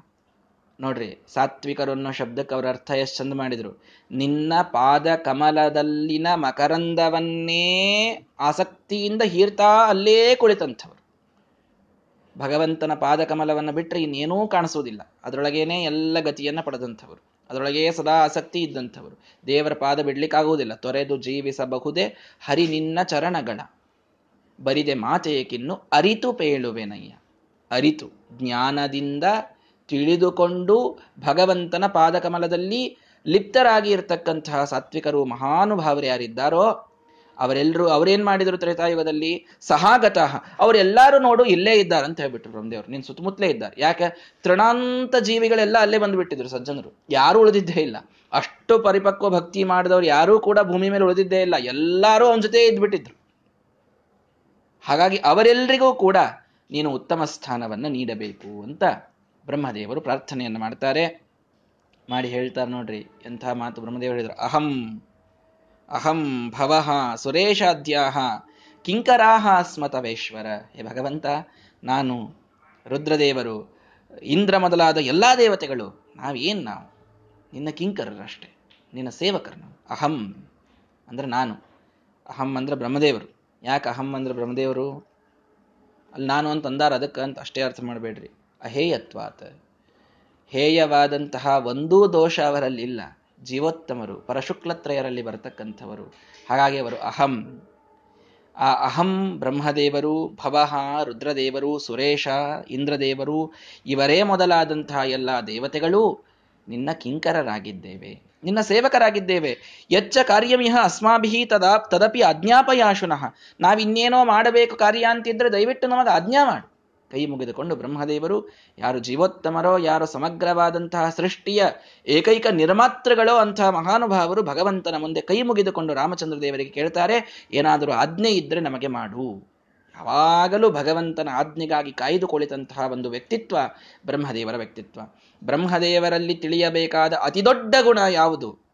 ನೋಡ್ರಿ, ಸಾತ್ವಿಕರು ಅನ್ನೋ ಶಬ್ದಕ್ಕೆ ಅವರ ಅರ್ಥ ಎಷ್ಟು ಚಂದ ಮಾಡಿದ್ರು. ನಿನ್ನ ಪಾದ ಕಮಲದಲ್ಲಿನ ಮಕರಂದವನ್ನೇ ಆಸಕ್ತಿಯಿಂದ ಹೀರ್ತಾ ಅಲ್ಲೇ ಕುಳಿತಂಥವ್ರು. ಭಗವಂತನ ಪಾದ ಕಮಲವನ್ನು ಬಿಟ್ಟರೆ ಇನ್ನೇನೂ ಕಾಣಿಸೋದಿಲ್ಲ. ಅದರೊಳಗೇನೆ ಎಲ್ಲ ಗತಿಯನ್ನ ಪಡೆದಂಥವರು. ಅದರೊಳಗೆ ಸದಾ ಆಸಕ್ತಿ ಇದ್ದಂಥವರು. ದೇವರ ಪಾದ ಬಿಡ್ಲಿಕ್ಕಾಗುವುದಿಲ್ಲ. ತೊರೆದು ಜೀವಿಸಬಹುದೇ? ಹರಿ ನಿನ್ನ ಚರಣಗಳ ಬರಿದೆ ಮಾತೆಯಕಿನ್ನು ಅರಿತು ಪೇಳುವೆನಯ್ಯ. ಅರಿತು. ಜ್ಞಾನದಿಂದ ತಿಳಿದುಕೊಂಡು ಭಗವಂತನ ಪಾದಕಮಲದಲ್ಲಿ ಲಿಪ್ತರಾಗಿ ಇರತಕ್ಕಂತಹ ಸಾತ್ವಿಕರು ಮಹಾನುಭಾವರು ಯಾರಿದ್ದಾರೋ ಅವರೆಲ್ಲರೂ ಅವರೇನ್ ಮಾಡಿದ್ರು ತ್ರೇತಾಯುಗದಲ್ಲಿ? ಸಹಾಗತಃ. ಅವರೆಲ್ಲರೂ ನೋಡು ಇಲ್ಲೇ ಇದ್ದಾರೆ ಅಂತ ಹೇಳ್ಬಿಟ್ರು ಬ್ರಹ್ಮದೇವ್ರು. ನಿನ್ ಸುತ್ತಮುತ್ತಲೇ ಇದ್ದಾರೆ. ಯಾಕೆ? ತೃಣಾಂತ ಜೀವಿಗಳೆಲ್ಲ ಅಲ್ಲೇ ಬಂದುಬಿಟ್ಟಿದ್ರು ಸಜ್ಜನರು. ಯಾರು ಉಳಿದಿದ್ದೇ ಇಲ್ಲ. ಅಷ್ಟು ಪರಿಪಕ್ವ ಭಕ್ತಿ ಮಾಡಿದವರು ಯಾರೂ ಕೂಡ ಭೂಮಿ ಮೇಲೆ ಉಳಿದಿದ್ದೇ ಇಲ್ಲ. ಎಲ್ಲರೂ ಅವನ ಜೊತೆ ಇದ್ಬಿಟ್ಟಿದ್ರು. ಹಾಗಾಗಿ ಅವರೆಲ್ಲರಿಗೂ ಕೂಡ ನೀನು ಉತ್ತಮ ಸ್ಥಾನವನ್ನು ನೀಡಬೇಕು ಅಂತ ಬ್ರಹ್ಮದೇವರು ಪ್ರಾರ್ಥನೆಯನ್ನು ಮಾಡ್ತಾರೆ. ಮಾಡಿ ಹೇಳ್ತಾರೆ ನೋಡ್ರಿ ಎಂಥ ಮಾತು ಬ್ರಹ್ಮದೇವರು ಹೇಳಿದ್ರು. ಅಹಂ ಅಹಂ ಭವಃ ಸುರೇಶಾದ್ಯಾಹ ಕಿಂಕರಾಹ ಸ್ಮತವೇಶ್ವರ ಹೇ ಭಗವಂತ ನಾನು ರುದ್ರದೇವರು, ಇಂದ್ರ ಮೊದಲಾದ ಎಲ್ಲ ದೇವತೆಗಳು, ನಾವೇನು ನಾವು? ನಿನ್ನ ಕಿಂಕರರಷ್ಟೇ, ನಿನ್ನ ಸೇವಕರು ನಾವು. ಅಹಂ ಅಂದರೆ ನಾನು. ಅಹಂ ಅಂದ್ರೆ ಬ್ರಹ್ಮದೇವರು. ಯಾಕೆ ಅಹಂ ಅಂದ್ರೆ ಬ್ರಹ್ಮದೇವರು? ಅಲ್ಲಿ ನಾನು ಅಂತ ಅಂದಾರ, ಅದಕ್ಕೆ ಅಂತ ಅಷ್ಟೇ ಅರ್ಥ ಮಾಡಬೇಡ್ರಿ. ಅಹೇಯತ್ವಾತ್. ಹೇಯವಾದಂತಹ ಒಂದೂ ದೋಷ ಅವರಲ್ಲಿ ಇಲ್ಲ. ಜೀವೋತ್ತಮರು, ಪರಶುಕ್ಲತ್ರಯರಲ್ಲಿ ಬರತಕ್ಕಂಥವರು. ಹಾಗಾಗಿ ಅವರು ಅಹಂ. ಆ ಅಹಂ ಬ್ರಹ್ಮದೇವರು, ಭವಹ, ರುದ್ರದೇವರು, ಸುರೇಶ, ಇಂದ್ರದೇವರು, ಇವರೇ ಮೊದಲಾದಂತಹ ಎಲ್ಲ ದೇವತೆಗಳು ನಿನ್ನ ಕಿಂಕರರಾಗಿದ್ದೇವೆ. ನಿನ್ನ ಸೇವಕರಾಗಿದ್ದೇವೆ. ಎಚ್ಚ ಕಾರ್ಯಮಿಹ ಅಸ್ಮಾಭಿ ತದಾ ತದಪಿ ಅಜ್ಞಾಪಯಾಶುನಃ ನಾವಿನ್ನೇನೋ ಮಾಡಬೇಕು ಕಾರ್ಯ ಅಂತಿದ್ರೆ ದಯವಿಟ್ಟು ನಮಗೆ ಆಜ್ಞಾ ಮಾಡು. ಕೈ ಮುಗಿದುಕೊಂಡು ಬ್ರಹ್ಮದೇವರು, ಯಾರು ಜೀವೋತ್ತಮರೋ, ಯಾರು ಸಮಗ್ರವಾದಂತಹ ಸೃಷ್ಟಿಯ ಏಕೈಕ ನಿರ್ಮಾತೃಗಳೋ ಅಂತಹ ಮಹಾನುಭಾವರು ಭಗವಂತನ ಮುಂದೆ ಕೈ ಮುಗಿದುಕೊಂಡು ರಾಮಚಂದ್ರ ದೇವರಿಗೆ ಕೇಳ್ತಾರೆ, ಏನಾದರೂ ಆಜ್ಞೆ ಇದ್ರೆ ನಮಗೆ ಮಾಡು. ಯಾವಾಗಲೂ ಭಗವಂತನ ಆಜ್ಞೆಗಾಗಿ ಕಾಯ್ದುಕೊಳಿತಂತಹ ಒಂದು ವ್ಯಕ್ತಿತ್ವ ಬ್ರಹ್ಮದೇವರ ವ್ಯಕ್ತಿತ್ವ. ಬ್ರಹ್ಮದೇವರಲ್ಲಿ ತಿಳಿಯಬೇಕಾದ ಅತಿ ದೊಡ್ಡ ಗುಣ ಯಾವುದು?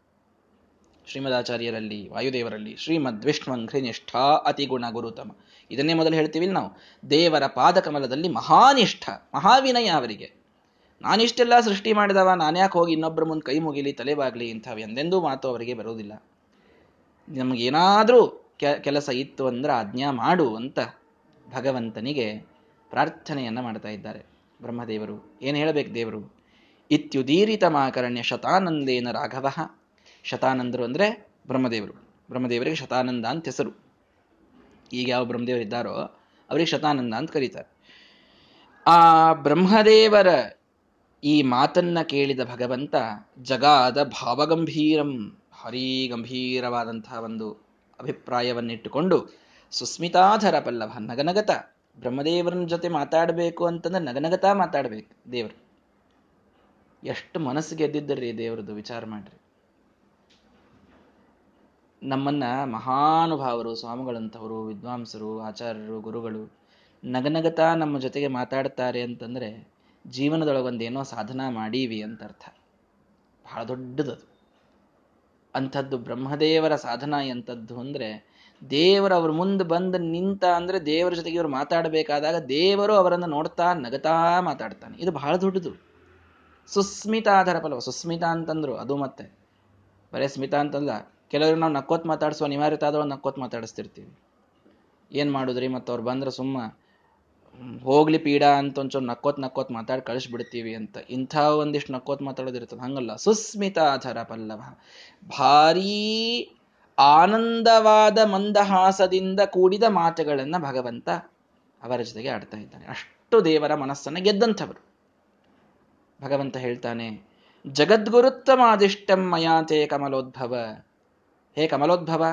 ಶ್ರೀಮದಾಚಾರ್ಯರಲ್ಲಿ, ವಾಯುದೇವರಲ್ಲಿ, ಶ್ರೀಮದ್ ವಿಷ್ಣುವಂಘ್ರಿ ನಿಷ್ಠಾ ಅತಿ ಗುಣ ಗುರುತಮ. ಇದನ್ನೇ ಮೊದಲು ಹೇಳ್ತೀವಿ ನಾವು. ದೇವರ ಪಾದಕಮಲದಲ್ಲಿ ಮಹಾನಿಷ್ಠ, ಮಹಾವಿನಯ ಅವರಿಗೆ. ನಾನಿಷ್ಟೆಲ್ಲ ಸೃಷ್ಟಿ ಮಾಡಿದವ, ನಾನ್ಯಾಕೆ ಹೋಗಿ ಇನ್ನೊಬ್ಬರ ಮುಂದೆ ಕೈ ಮುಗಿಲಿ ತಲೆಬಾಗ್ಲಿ ಇಂಥವು ಎಂದೆಂದೂ ಮಾತು ಅವರಿಗೆ ಬರುವುದಿಲ್ಲ. ನಮಗೇನಾದರೂ ಕೆಲಸ ಇತ್ತು ಅಂದ್ರೆ ಆಜ್ಞಾ ಮಾಡು ಅಂತ ಭಗವಂತನಿಗೆ ಪ್ರಾರ್ಥನೆಯನ್ನು ಮಾಡ್ತಾ ಇದ್ದಾರೆ. ಬ್ರಹ್ಮದೇವರು, ಏನು ಹೇಳಬೇಕು ದೇವರು? ಇತ್ಯುದೀರಿತ ಮಾಕರಣ್ಯ ಶತಾನಂದೇನ ರಾಘವ. ಶತಾನಂದರು ಅಂದರೆ ಬ್ರಹ್ಮದೇವರು. ಬ್ರಹ್ಮದೇವರಿಗೆ ಶತಾನಂದ ಅಂತ ಹೆಸರು. ಈಗ ಯಾವ ಬ್ರಹ್ಮದೇವರು ಇದ್ದಾರೋ ಅವರಿಗೆ ಶತಾನಂದ ಅಂತ ಕರೀತಾರೆ. ಆ ಬ್ರಹ್ಮದೇವರ ಈ ಮಾತನ್ನ ಕೇಳಿದ ಭಗವಂತ ಜಗಾದ ಭಾವಗಂಭೀರಂ, ಹರಿ ಗಂಭೀರವಾದಂತಹ ಒಂದು ಅಭಿಪ್ರಾಯವನ್ನಿಟ್ಟುಕೊಂಡು ಸುಸ್ಮಿತಾಧರ ಪಲ್ಲವ, ನಗನಗತ, ಬ್ರಹ್ಮದೇವರನ ಜೊತೆ ಮಾತಾಡಬೇಕು ಅಂತಂದ್ರೆ ನಗನಗತಾ ಮಾತಾಡ್ಬೇಕು ದೇವರು. ಎಷ್ಟು ಮನಸ್ಸಿಗೆ ಎದ್ದಿದ್ದರಿ ದೇವರದು ವಿಚಾರ ಮಾಡ್ರಿ. ನಮ್ಮನ್ನ ಮಹಾನುಭಾವರು, ಸ್ವಾಮಿಗಳಂಥವರು, ವಿದ್ವಾಂಸರು, ಆಚಾರ್ಯರು, ಗುರುಗಳು ನಗನಗತಾ ನಮ್ಮ ಜೊತೆಗೆ ಮಾತಾಡ್ತಾರೆ ಅಂತಂದ್ರೆ ಜೀವನದೊಳಗೊಂದೇನೋ ಸಾಧನ ಮಾಡೀವಿ ಅಂತ ಅರ್ಥ ಬಹಳ ದೊಡ್ಡದದು. ಅಂಥದ್ದು ಬ್ರಹ್ಮದೇವರ ಸಾಧನ ಎಂಥದ್ದು ಅಂದ್ರೆ ದೇವರು ಅವ್ರ ಮುಂದೆ ಬಂದು ನಿಂತ ಅಂದ್ರೆ ದೇವರ ಜೊತೆಗೆ ಇವರು ಮಾತಾಡಬೇಕಾದಾಗ ದೇವರು ಅವರನ್ನು ನೋಡ್ತಾ ನಗತಾ ಮಾತಾಡ್ತಾನೆ. ಇದು ಬಹಳ ದೊಡ್ಡದು. ಸುಸ್ಮಿತಾಧಾರ ಫಲವ, ಸುಸ್ಮಿತಾ ಅಂತಂದ್ರು ಅದು ಮತ್ತೆ. ಬರೇ ಸ್ಮಿತಾ ಅಂತಲ್ಲ ಕೆಲವರು ನಾವು ನಕ್ಕೋತ್ ಮಾತಾಡ್ಸೋ ಅನಿವಾರ್ಯತೆ ಆದವಳು ನಕ್ಕೋತ್ ಮಾತಾಡಿಸ್ತಿರ್ತೀವಿ. ಏನು ಮಾಡಿದ್ರಿ? ಮತ್ತು ಅವ್ರು ಬಂದ್ರೆ ಸುಮ್ಮ ಹೋಗ್ಲಿ ಪೀಡಾ ಅಂತ ಒಂಚೂರು ನಕ್ಕೋತ್ ನಕ್ಕೋತ್ ಮಾತಾಡಿ ಕಳಿಸ್ಬಿಡ್ತೀವಿ ಅಂತ. ಇಂಥ ಒಂದಿಷ್ಟು ನಕ್ಕೋತ್ ಮಾತಾಡೋದಿರ್ತದೆ. ಹಂಗಲ್ಲ. ಸುಸ್ಮಿತಾಧರ ಪಲ್ಲವ. ಭಾರೀ ಆನಂದವಾದ ಮಂದಹಾಸದಿಂದ ಕೂಡಿದ ಮಾತುಗಳನ್ನ ಭಗವಂತ ಅವರ ಜೊತೆಗೆ ಆಡ್ತಾ ಇದ್ದಾನೆ. ಅಷ್ಟು ದೇವರ ಮನಸ್ಸನ್ನು ಗೆದ್ದಂಥವರು. ಭಗವಂತ ಹೇಳ್ತಾನೆ, ಜಗದ್ಗುರುತ್ತಮಾದಿಷ್ಟಂ ಮಯಾತೆ ಕಮಲೋದ್ಭವ. ಹೇ ಕಮಲೋದ್ಭವ,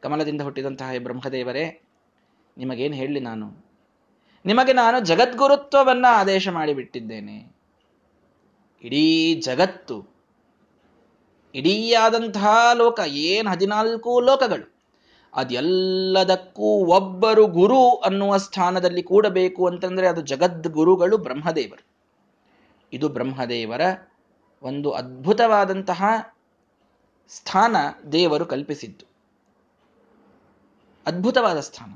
ಕಮಲದಿಂದ ಹುಟ್ಟಿದಂತಹ ಬ್ರಹ್ಮದೇವರೇ, ನಿಮಗೇನು ಹೇಳಲಿ ನಾನು? ನಿಮಗೆ ನಾನು ಜಗದ್ಗುರುತ್ವವನ್ನ ಆದೇಶ ಮಾಡಿಬಿಟ್ಟಿದ್ದೇನೆ ಇಡೀ ಜಗತ್ತು, ಇಡೀ ಆದಂತಹ ಲೋಕ, ಏನು ಹದಿನಾಲ್ಕು ಲೋಕಗಳು ಅದೆಲ್ಲದಕ್ಕೂ ಒಬ್ಬರು ಗುರು ಅನ್ನುವ ಸ್ಥಾನದಲ್ಲಿ ಕೂಡಬೇಕು ಅಂತಂದ್ರೆ ಅದು ಜಗದ್ಗುರುಗಳು ಬ್ರಹ್ಮದೇವರು. ಇದು ಬ್ರಹ್ಮದೇವರ ಒಂದು ಅದ್ಭುತವಾದಂತಹ ಸ್ಥಾನ ದೇವರು ಕಲ್ಪಿಸಿದ್ದು. ಅದ್ಭುತವಾದ ಸ್ಥಾನ.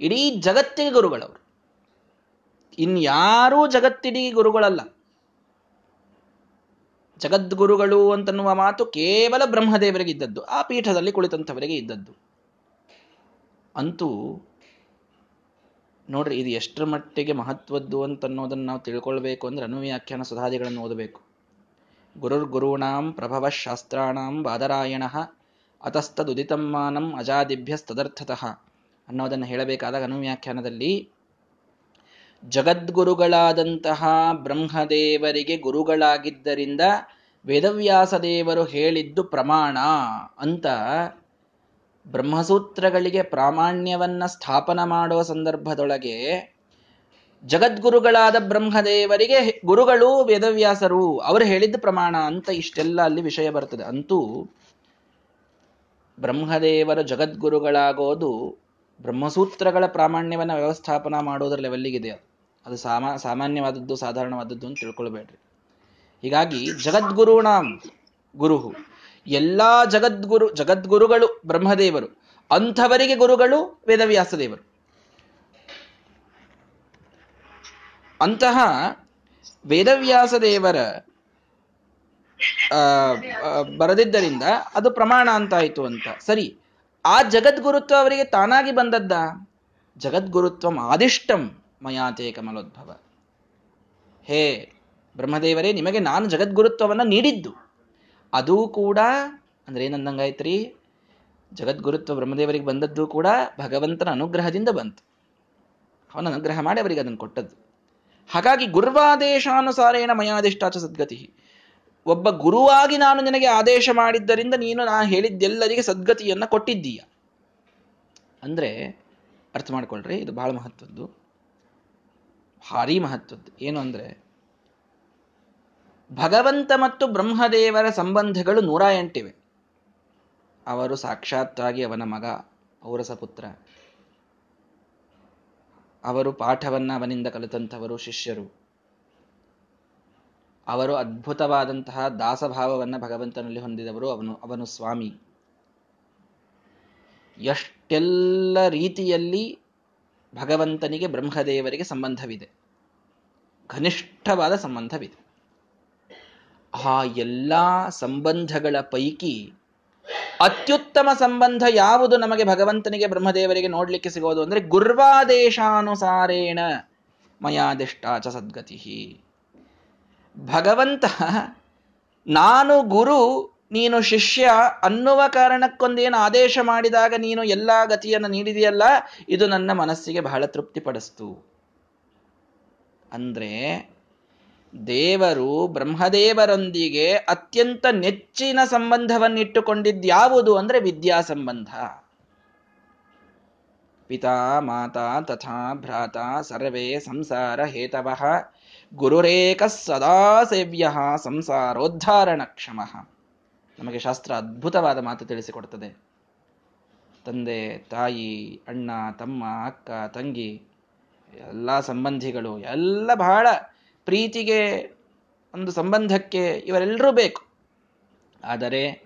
ಇಡೀ ಜಗತ್ತಿಗೆ ಗುರುಗಳವರು. ಇನ್ಯಾರೂ ಜಗತ್ತಿಡೀ ಗುರುಗಳಲ್ಲ. ಜಗದ್ಗುರುಗಳು ಅಂತನ್ನುವ ಮಾತು ಕೇವಲ ಬ್ರಹ್ಮದೇವರಿಗೆ ಇದ್ದದ್ದು, ಆ ಪೀಠದಲ್ಲಿ ಕುಳಿತಂಥವರಿಗೆ ಇದ್ದದ್ದು. ಅಂತೂ ನೋಡ್ರಿ, ಇದು ಎಷ್ಟರ ಮಟ್ಟಿಗೆ ಮಹತ್ವದ್ದು ಅಂತನ್ನೋದನ್ನು ನಾವು ತಿಳ್ಕೊಳ್ಬೇಕು ಅಂದ್ರೆ ಅನುವ್ಯಾಖ್ಯಾನ ಸುಧಾದಿಗಳನ್ನು ಓದಬೇಕು. ಗುರುರ್ ಗುರುಣಾಂ ಪ್ರಭವ ಶಾಸ್ತ್ರಾಣಾಂ ಬಾದರಾಯಣ ಅತಸ್ತದುದಿತಮ್ಮಾನಂ ಅಜಾದಿಭ್ಯಸ್ತದರ್ಥತಃ ಅನ್ನೋದನ್ನು ಹೇಳಬೇಕಾದಾಗ ಅನುವ್ಯಾಖ್ಯಾನದಲ್ಲಿ ಜಗದ್ಗುರುಗಳಾದಂತಹ ಬ್ರಹ್ಮದೇವರಿಗೆ ಗುರುಗಳಾಗಿದ್ದರಿಂದ ವೇದವ್ಯಾಸ ದೇವರು ಹೇಳಿದ್ದು ಪ್ರಮಾಣ ಅಂತ ಬ್ರಹ್ಮಸೂತ್ರಗಳಿಗೆ ಪ್ರಾಮಾಣ್ಯವನ್ನ ಸ್ಥಾಪನ ಮಾಡುವ ಸಂದರ್ಭದೊಳಗೆ ಜಗದ್ಗುರುಗಳಾದ ಬ್ರಹ್ಮದೇವರಿಗೆ ಗುರುಗಳು ವೇದವ್ಯಾಸರು ಅವರು ಹೇಳಿದ್ದ ಪ್ರಮಾಣ ಅಂತ ಇಷ್ಟೆಲ್ಲ ಅಲ್ಲಿ ವಿಷಯ ಬರ್ತದೆ. ಅಂತೂ ಬ್ರಹ್ಮದೇವರ ಜಗದ್ಗುರುಗಳಾಗೋದು ಬ್ರಹ್ಮಸೂತ್ರಗಳ ಪ್ರಾಮಾಣ್ಯವನ್ನು ವ್ಯವಸ್ಥಾಪನ ಮಾಡೋದ್ರ ಲೆವೆಲ್ಲಿಗಿದೆ ಅದು. ಅದು ಸಾಮಾ, ಸಾಮಾನ್ಯವಾದದ್ದು, ಸಾಧಾರಣವಾದದ್ದು ಅಂತ ತಿಳ್ಕೊಳ್ಬೇಡ್ರಿ. ಹೀಗಾಗಿ ಜಗದ್ಗುರುಣಾಂ ಗುರು ಎಲ್ಲಾ ಜಗದ್ಗುರು, ಜಗದ್ಗುರುಗಳು ಬ್ರಹ್ಮದೇವರು. ಅಂಥವರಿಗೆ ಗುರುಗಳು ವೇದವ್ಯಾಸ ದೇವರು ಅಂತಹ ವೇದವ್ಯಾಸ ದೇವರ ಬರದಿದ್ದರಿಂದ ಅದು ಪ್ರಮಾಣ ಅಂತಾಯಿತು ಅಂತ. ಸರಿ, ಆ ಜಗದ್ಗುರುತ್ವ ಅವರಿಗೆ ತಾನಾಗಿ ಬಂದದ್ದ? ಜಗದ್ಗುರುತ್ವಂ ಆದಿಷ್ಟಂ ಮಯಾತೆ ಕಮಲೋದ್ಭವ. ಹೇ ಬ್ರಹ್ಮದೇವರೇ, ನಿಮಗೆ ನಾನು ಜಗದ್ಗುರುತ್ವವನ್ನು ನೀಡಿದ್ದು. ಅದೂ ಕೂಡ, ಅಂದ್ರೆ ಏನಂದಂಗಾಯ್ತ್ರಿ? ಜಗದ್ಗುರುತ್ವ ಬ್ರಹ್ಮದೇವರಿಗೆ ಬಂದದ್ದು ಕೂಡ ಭಗವಂತನ ಅನುಗ್ರಹದಿಂದ ಬಂತು. ಅವನ ಅನುಗ್ರಹ ಮಾಡಿ ಅವರಿಗೆ ಅದನ್ನು ಕೊಟ್ಟದ್ದು. ಹಾಗಾಗಿ ಗುರ್ವಾದೇಶಾನುಸಾರೇಣ ಮಯಾದಿಷ್ಟಾಚ ಸದ್ಗತಿ. ಒಬ್ಬ ಗುರುವಾಗಿ ನಾನು ನಿನಗೆ ಆದೇಶ ಮಾಡಿದ್ದರಿಂದ ನೀನು ನಾನು ಹೇಳಿದ್ದೆಲ್ಲರಿಗೆ ಸದ್ಗತಿಯನ್ನ ಕೊಟ್ಟಿದ್ದೀಯ. ಅಂದ್ರೆ, ಅರ್ಥ ಮಾಡ್ಕೊಳ್ರಿ, ಇದು ಬಹಳ ಮಹತ್ವದ್ದು. ಭಾರಿ ಮಹತ್ವದ್ದು. ಏನು ಅಂದ್ರೆ, ಭಗವಂತ ಮತ್ತು ಬ್ರಹ್ಮದೇವರ ಸಂಬಂಧಗಳು ನೂರ ಎಂಟಿವೆ. ಅವರು ಸಾಕ್ಷಾತ್ತಾಗಿ ಅವನ ಮಗ ಔರಸ ಪುತ್ರ ಅವರು ಪಾಠವನ್ನ ಅವನಿಂದ ಕಲಿತಂಥವರು ಶಿಷ್ಯರು. ಅವರು ಅದ್ಭುತವಾದಂತಹ ದಾಸಭಾವವನ್ನು ಭಗವಂತನಲ್ಲಿ ಹೊಂದಿದವರು ಅವನು ಅವನು ಸ್ವಾಮಿ. ಎಷ್ಟೆಲ್ಲ ರೀತಿಯಲ್ಲಿ ಭಗವಂತನಿಗೆ ಬ್ರಹ್ಮದೇವರಿಗೆ ಸಂಬಂಧವಿದೆ. ಘನಿಷ್ಠವಾದ ಸಂಬಂಧವಿದೆ. ಆ ಎಲ್ಲ ಸಂಬಂಧಗಳ ಪೈಕಿ ಅತ್ಯುತ್ತಮ ಸಂಬಂಧ ಯಾವುದು ನಮಗೆ ಭಗವಂತನಿಗೆ, ಬ್ರಹ್ಮದೇವರಿಗೆ ನೋಡ್ಲಿಕ್ಕೆ ಸಿಗೋದು ಅಂದ್ರೆ ಗುರ್ವಾದೇಶಾನುಸಾರೇಣ ಮಯಾದಿಷ್ಟಾಚ ಸದ್ಗತಿ. ಭಗವಂತ, ನಾನು ಗುರು, ನೀನು ಶಿಷ್ಯ ಅನ್ನುವ ಕಾರಣಕ್ಕೊಂದೇನು ಆದೇಶ ಮಾಡಿದಾಗ ನೀನು ಎಲ್ಲ ಗತಿಯನ್ನು ನೀಡಿದೆಯಲ್ಲ, ಇದು ನನ್ನ ಮನಸ್ಸಿಗೆ ಬಹಳ ತೃಪ್ತಿಪಡಿಸ್ತು. ಅಂದ್ರೆ ದೇವರು ಬ್ರಹ್ಮದೇವರೊಂದಿಗೆ ಅತ್ಯಂತ ನೆಚ್ಚಿನ ಸಂಬಂಧವನ್ನಿಟ್ಟುಕೊಂಡಿದ್ಯಾವುದು ಅಂದ್ರೆ ವಿದ್ಯಾ ಸಂಬಂಧ ಪಿತಾ, ಮಾತಾ, ತಥಾ, ಭ್ರಾತ, ಸರ್ವೇ, ಸಂಸಾರ, ಹೇತವ, ಗುರುರೇಕ ಸದಾ ಸೇವ್ಯ, ಸಂಸಾರೋದ್ಧಾರಣ ಕ್ಷಮ. ನಮಗೆ ಶಾಸ್ತ್ರ ಅದ್ಭುತವಾದ ಮಾತು ತಿಳಿಸಿಕೊಡ್ತದೆ. ತಂದೆ, ತಾಯಿ, ಅಣ್ಣ, ತಮ್ಮ, ಅಕ್ಕ, ತಂಗಿ, ಎಲ್ಲ ಸಂಬಂಧಿಗಳು, ಎಲ್ಲ ಬಹಳ ಪ್ರೀತಿಗೆ ಒಂದು ಸಂಬಂಧಕ್ಕೆ ಇವರೆಲ್ಲರೂ ಬೇಕು. ಆದರೆ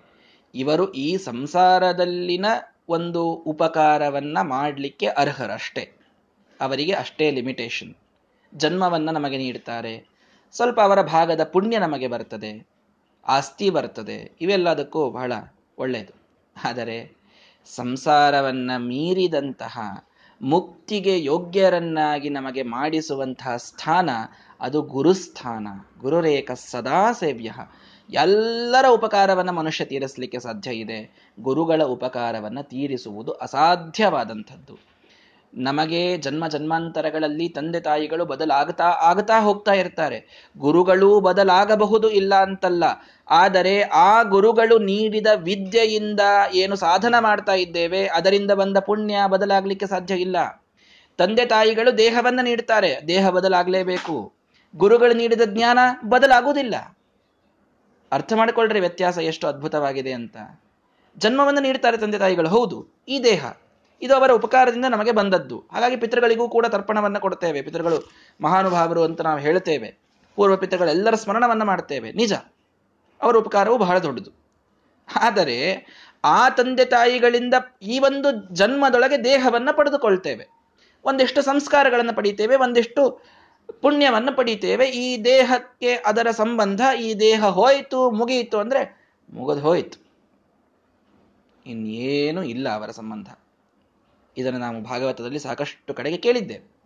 ಇವರು ಈ ಸಂಸಾರದಲ್ಲಿನ ಒಂದು ಉಪಕಾರವನ್ನ ಮಾಡಲಿಕ್ಕೆ ಅರ್ಹರಷ್ಟೇ. ಅವರಿಗೆ ಅಷ್ಟೇ ಲಿಮಿಟೇಷನ್ ಜನ್ಮವನ್ನು ನಮಗೆ ನೀಡ್ತಾರೆ. ಸ್ವಲ್ಪ ಅವರ ಭಾಗದ ಪುಣ್ಯ ನಮಗೆ ಬರ್ತದೆ. ಆಸ್ತಿ ಬರ್ತದೆ. ಇವೆಲ್ಲದಕ್ಕೂ ಬಹಳ ಒಳ್ಳೆಯದು ಆದರೆ ಸಂಸಾರವನ್ನು ಮೀರಿದಂತಹ ಮುಕ್ತಿಗೆ ಯೋಗ್ಯರನ್ನಾಗಿ ನಮಗೆ ಮಾಡಿಸುವಂತಹ ಸ್ಥಾನ ಅದು ಗುರುಸ್ಥಾನ ಗುರುರೇಖ ಸದಾ ಸೇವ್ಯ ಎಲ್ಲರ ಉಪಕಾರವನ್ನು ಮನುಷ್ಯ ತೀರಿಸಲಿಕ್ಕೆ ಸಾಧ್ಯ ಇದೆ. ಗುರುಗಳ ಉಪಕಾರವನ್ನು ತೀರಿಸುವುದು ಅಸಾಧ್ಯವಾದಂಥದ್ದು. ನಮಗೆ ಜನ್ಮ ಜನ್ಮಾಂತರಗಳಲ್ಲಿ ತಂದೆ ತಾಯಿಗಳು ಬದಲಾಗ್ತಾ ಆಗ್ತಾ ಹೋಗ್ತಾ ಇರ್ತಾರೆ. ಗುರುಗಳೂ ಬದಲಾಗಬಹುದು ಇಲ್ಲ ಅಂತಲ್ಲ. ಆದರೆ ಆ ಗುರುಗಳು ನೀಡಿದ ವಿದ್ಯೆಯಿಂದ ಏನು ಸಾಧನ ಮಾಡ್ತಾ ಇದ್ದೇವೆ, ಅದರಿಂದ ಬಂದ ಪುಣ್ಯ ಬದಲಾಗಲಿಕ್ಕೆ ಸಾಧ್ಯ ಇಲ್ಲ. ತಂದೆ ತಾಯಿಗಳು ದೇಹವನ್ನ ನೀಡ್ತಾರೆ. ದೇಹ ಬದಲಾಗಲೇಬೇಕು. ಗುರುಗಳು ನೀಡಿದ ಜ್ಞಾನ ಬದಲಾಗುವುದಿಲ್ಲ. ಅರ್ಥ ಮಾಡಿಕೊಳ್ಳ್ರಿ ವ್ಯತ್ಯಾಸ ಎಷ್ಟು ಅದ್ಭುತವಾಗಿದೆ ಅಂತ. ಜನ್ಮವನ್ನು ನೀಡ್ತಾರೆ ತಂದೆ ತಾಯಿಗಳು, ಹೌದು, ಈ ದೇಹ. ಇದು ಅವರ ಉಪಕಾರದಿಂದ ನಮಗೆ ಬಂದದ್ದು. ಹಾಗಾಗಿ ಪಿತೃಗಳಿಗೂ ಕೂಡ ತರ್ಪಣವನ್ನು ಕೊಡ್ತೇವೆ ಪಿತೃಗಳು ಮಹಾನುಭಾವರು ಅಂತ ನಾವು ಹೇಳ್ತೇವೆ ಪೂರ್ವ ಪಿತೃಗಳೆಲ್ಲರ ಸ್ಮರಣವನ್ನು ಮಾಡ್ತೇವೆ. ನಿಜ, ಅವರ ಉಪಕಾರವು ಬಹಳ ದೊಡ್ಡದು. ಆದರೆ ಆ ತಂದೆ ತಾಯಿಗಳಿಂದ ಈ ಒಂದು ಜನ್ಮದೊಳಗೆ ದೇಹವನ್ನು ಪಡೆದುಕೊಳ್ತೇವೆ. ಒಂದಿಷ್ಟು ಸಂಸ್ಕಾರಗಳನ್ನು ಪಡಿತೇವೆ, ಒಂದಿಷ್ಟು ಪುಣ್ಯವನ್ನು ಪಡಿತೇವೆ ಈ ದೇಹಕ್ಕೆ ಅದರ ಸಂಬಂಧ, ಈ ದೇಹ ಹೋಯಿತು ಮುಗಿಯಿತು ಅಂದ್ರೆ ಮುಗಿದು ಹೋಯಿತು. ಇನ್ನೇನು ಇಲ್ಲ ಅವರ ಸಂಬಂಧ. ಇದನ್ನು ನಾವು ಭಾಗವತದಲ್ಲಿ ಸಾಕಷ್ಟು ಕಡೆಗೆ ಕೇಳಿದ್ದೇವೆ.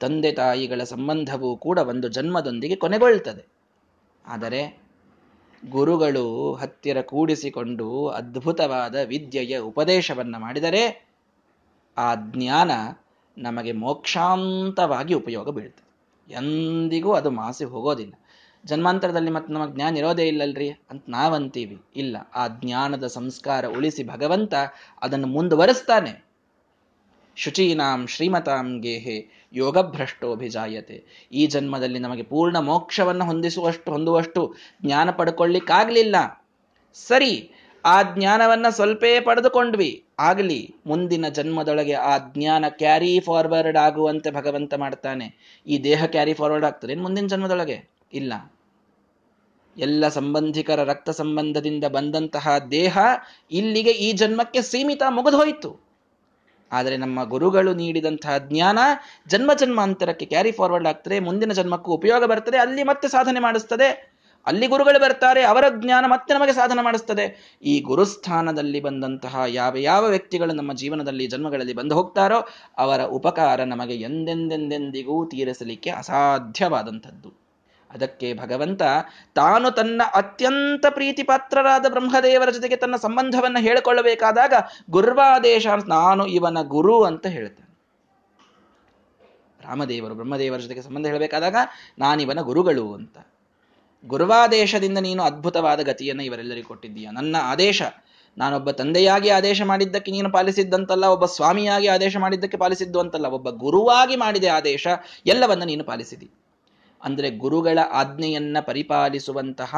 ತಂದೆ ತಾಯಿಗಳ ಸಂಬಂಧವೂ ಕೂಡ ಒಂದು ಜನ್ಮದೊಂದಿಗೆ ಕೊನೆಗೊಳ್ತದೆ. ಆದರೆ ಗುರುಗಳು ಹತ್ತಿರ ಕೂಡಿಸಿಕೊಂಡು ಅದ್ಭುತವಾದ ವಿದ್ಯೆಯ ಉಪದೇಶವನ್ನು ಮಾಡಿದರೆ ಆ ಜ್ಞಾನ ನಮಗೆ ಮೋಕ್ಷಾಂತವಾಗಿ ಉಪಯೋಗ ಬೀಳ್ತದೆ. ಎಂದಿಗೂ ಅದು ಮಾಸಿ ಹೋಗೋದಿಲ್ಲ. ಜನ್ಮಾಂತರದಲ್ಲಿ ಮತ್ತೆ ನಮಗೆ ಜ್ಞಾನ ಇರೋದೇ ಇಲ್ಲಲ್ರಿ ಅಂತ ನಾವಂತೀವಿ. ಇಲ್ಲ, ಆ ಜ್ಞಾನದ ಸಂಸ್ಕಾರ ಉಳಿಸಿ ಭಗವಂತ ಅದನ್ನು ಮುಂದುವರೆಸ್ತಾನೆ. ಶುಚೀನಾಂ ಶ್ರೀಮತಾಂ ಗೇಹೆ ಯೋಗಭ್ರಷ್ಟೋಭಿಜಾಯತೆ. ಈ ಜನ್ಮದಲ್ಲಿ ನಮಗೆ ಪೂರ್ಣ ಮೋಕ್ಷವನ್ನು ಹೊಂದಿಸುವಷ್ಟು, ಹೊಂದುವಷ್ಟು ಜ್ಞಾನ ಪಡ್ಕೊಳ್ಳಿಕ್ಕಾಗ್ಲಿಲ್ಲ. ಸರಿ ಆ ಜ್ಞಾನವನ್ನ ಸ್ವಲ್ಪೇ ಪಡೆದುಕೊಂಡ್ವಿ. ಆಗಲಿ, ಮುಂದಿನ ಜನ್ಮದೊಳಗೆ ಆ ಜ್ಞಾನ ಕ್ಯಾರಿ ಫಾರ್ವರ್ಡ್ ಆಗುವಂತೆ ಭಗವಂತ ಮಾಡ್ತಾನೆ. ಈ ದೇಹ ಕ್ಯಾರಿ ಫಾರ್ವರ್ಡ್ ಆಗ್ತದೆ. ಮುಂದಿನ ಜನ್ಮದೊಳಗೆ ಇಲ್ಲ. ಎಲ್ಲ ಸಂಬಂಧಿಕರ ರಕ್ತ ಸಂಬಂಧದಿಂದ ಬಂದಂತಹ ದೇಹ ಇಲ್ಲಿಗೆ ಈ ಜನ್ಮಕ್ಕೆ ಸೀಮಿತ ಮುಗಿದೋಯ್ತು ಆದರೆ ನಮ್ಮ ಗುರುಗಳು ನೀಡಿದಂತಹ ಜ್ಞಾನ ಜನ್ಮ ಜನ್ಮಾಂತರಕ್ಕೆ ಕ್ಯಾರಿ ಫಾರ್ವರ್ಡ್ ಆಗ್ತದೆ. ಮುಂದಿನ ಜನ್ಮಕ್ಕೂ ಉಪಯೋಗ ಬರ್ತದೆ. ಅಲ್ಲಿ ಮತ್ತೆ ಸಾಧನೆ ಮಾಡಿಸ್ತದೆ. ಅಲ್ಲಿ ಗುರುಗಳು ಬರ್ತಾರೆ, ಅವರ ಜ್ಞಾನ ಮತ್ತೆ ನಮಗೆ ಸಾಧನ ಮಾಡಿಸ್ತದೆ. ಈ ಗುರುಸ್ಥಾನದಲ್ಲಿ ಬಂದಂತಹ ಯಾವ ಯಾವ ವ್ಯಕ್ತಿಗಳು ನಮ್ಮ ಜೀವನದಲ್ಲಿ, ಜನ್ಮಗಳಲ್ಲಿ ಬಂದು ಹೋಗ್ತಾರೋ, ಅವರ ಉಪಕಾರ ನಮಗೆ ಎಂದೆಂದೆಂದೆಂದಿಗೂ ತೀರಿಸಲಿಕ್ಕೆ ಅಸಾಧ್ಯವಾದಂಥದ್ದು. ಅದಕ್ಕೆ ಭಗವಂತ ತಾನು ತನ್ನ ಅತ್ಯಂತ ಪ್ರೀತಿಪಾತ್ರರಾದ ಬ್ರಹ್ಮದೇವರ ಜೊತೆಗೆ ತನ್ನ ಸಂಬಂಧವನ್ನು ಹೇಳಿಕೊಳ್ಳಬೇಕಾದಾಗ, ಗುರ್ವಾದೇಶ ನಾನು ಇವನ ಗುರು ಅಂತ ಹೇಳ್ತಾನೆ. ರಾಮದೇವರು ಬ್ರಹ್ಮದೇವರ ಜೊತೆಗೆ ಸಂಬಂಧ ಹೇಳಬೇಕಾದಾಗ, ನಾನಿವನ ಗುರುಗಳು ಅಂತ. ಗುರುವಾದೇಶದಿಂದ ನೀನು ಅದ್ಭುತವಾದ ಗತಿಯನ್ನು ಇವರೆಲ್ಲರಿಗೂ ಕೊಟ್ಟಿದ್ದೀಯ? ನನ್ನ ಆದೇಶ, ನಾನೊಬ್ಬ ತಂದೆಯಾಗಿ ಆದೇಶ ಮಾಡಿದ್ದಕ್ಕೆ ನೀನು ಪಾಲಿಸಿದ್ದಂತಲ್ಲ, ಒಬ್ಬ ಸ್ವಾಮಿಯಾಗಿ ಆದೇಶ ಮಾಡಿದ್ದಕ್ಕೆ ಪಾಲಿಸಿದ್ದು ಅಂತಲ್ಲ, ಒಬ್ಬ ಗುರುವಾಗಿ ಮಾಡಿದೆ ಆದೇಶ ಎಲ್ಲವನ್ನ ನೀನು ಪಾಲಿಸಿದಿ. ಅಂದರೆ ಗುರುಗಳ ಆಜ್ಞೆಯನ್ನ ಪರಿಪಾಲಿಸುವಂತಹ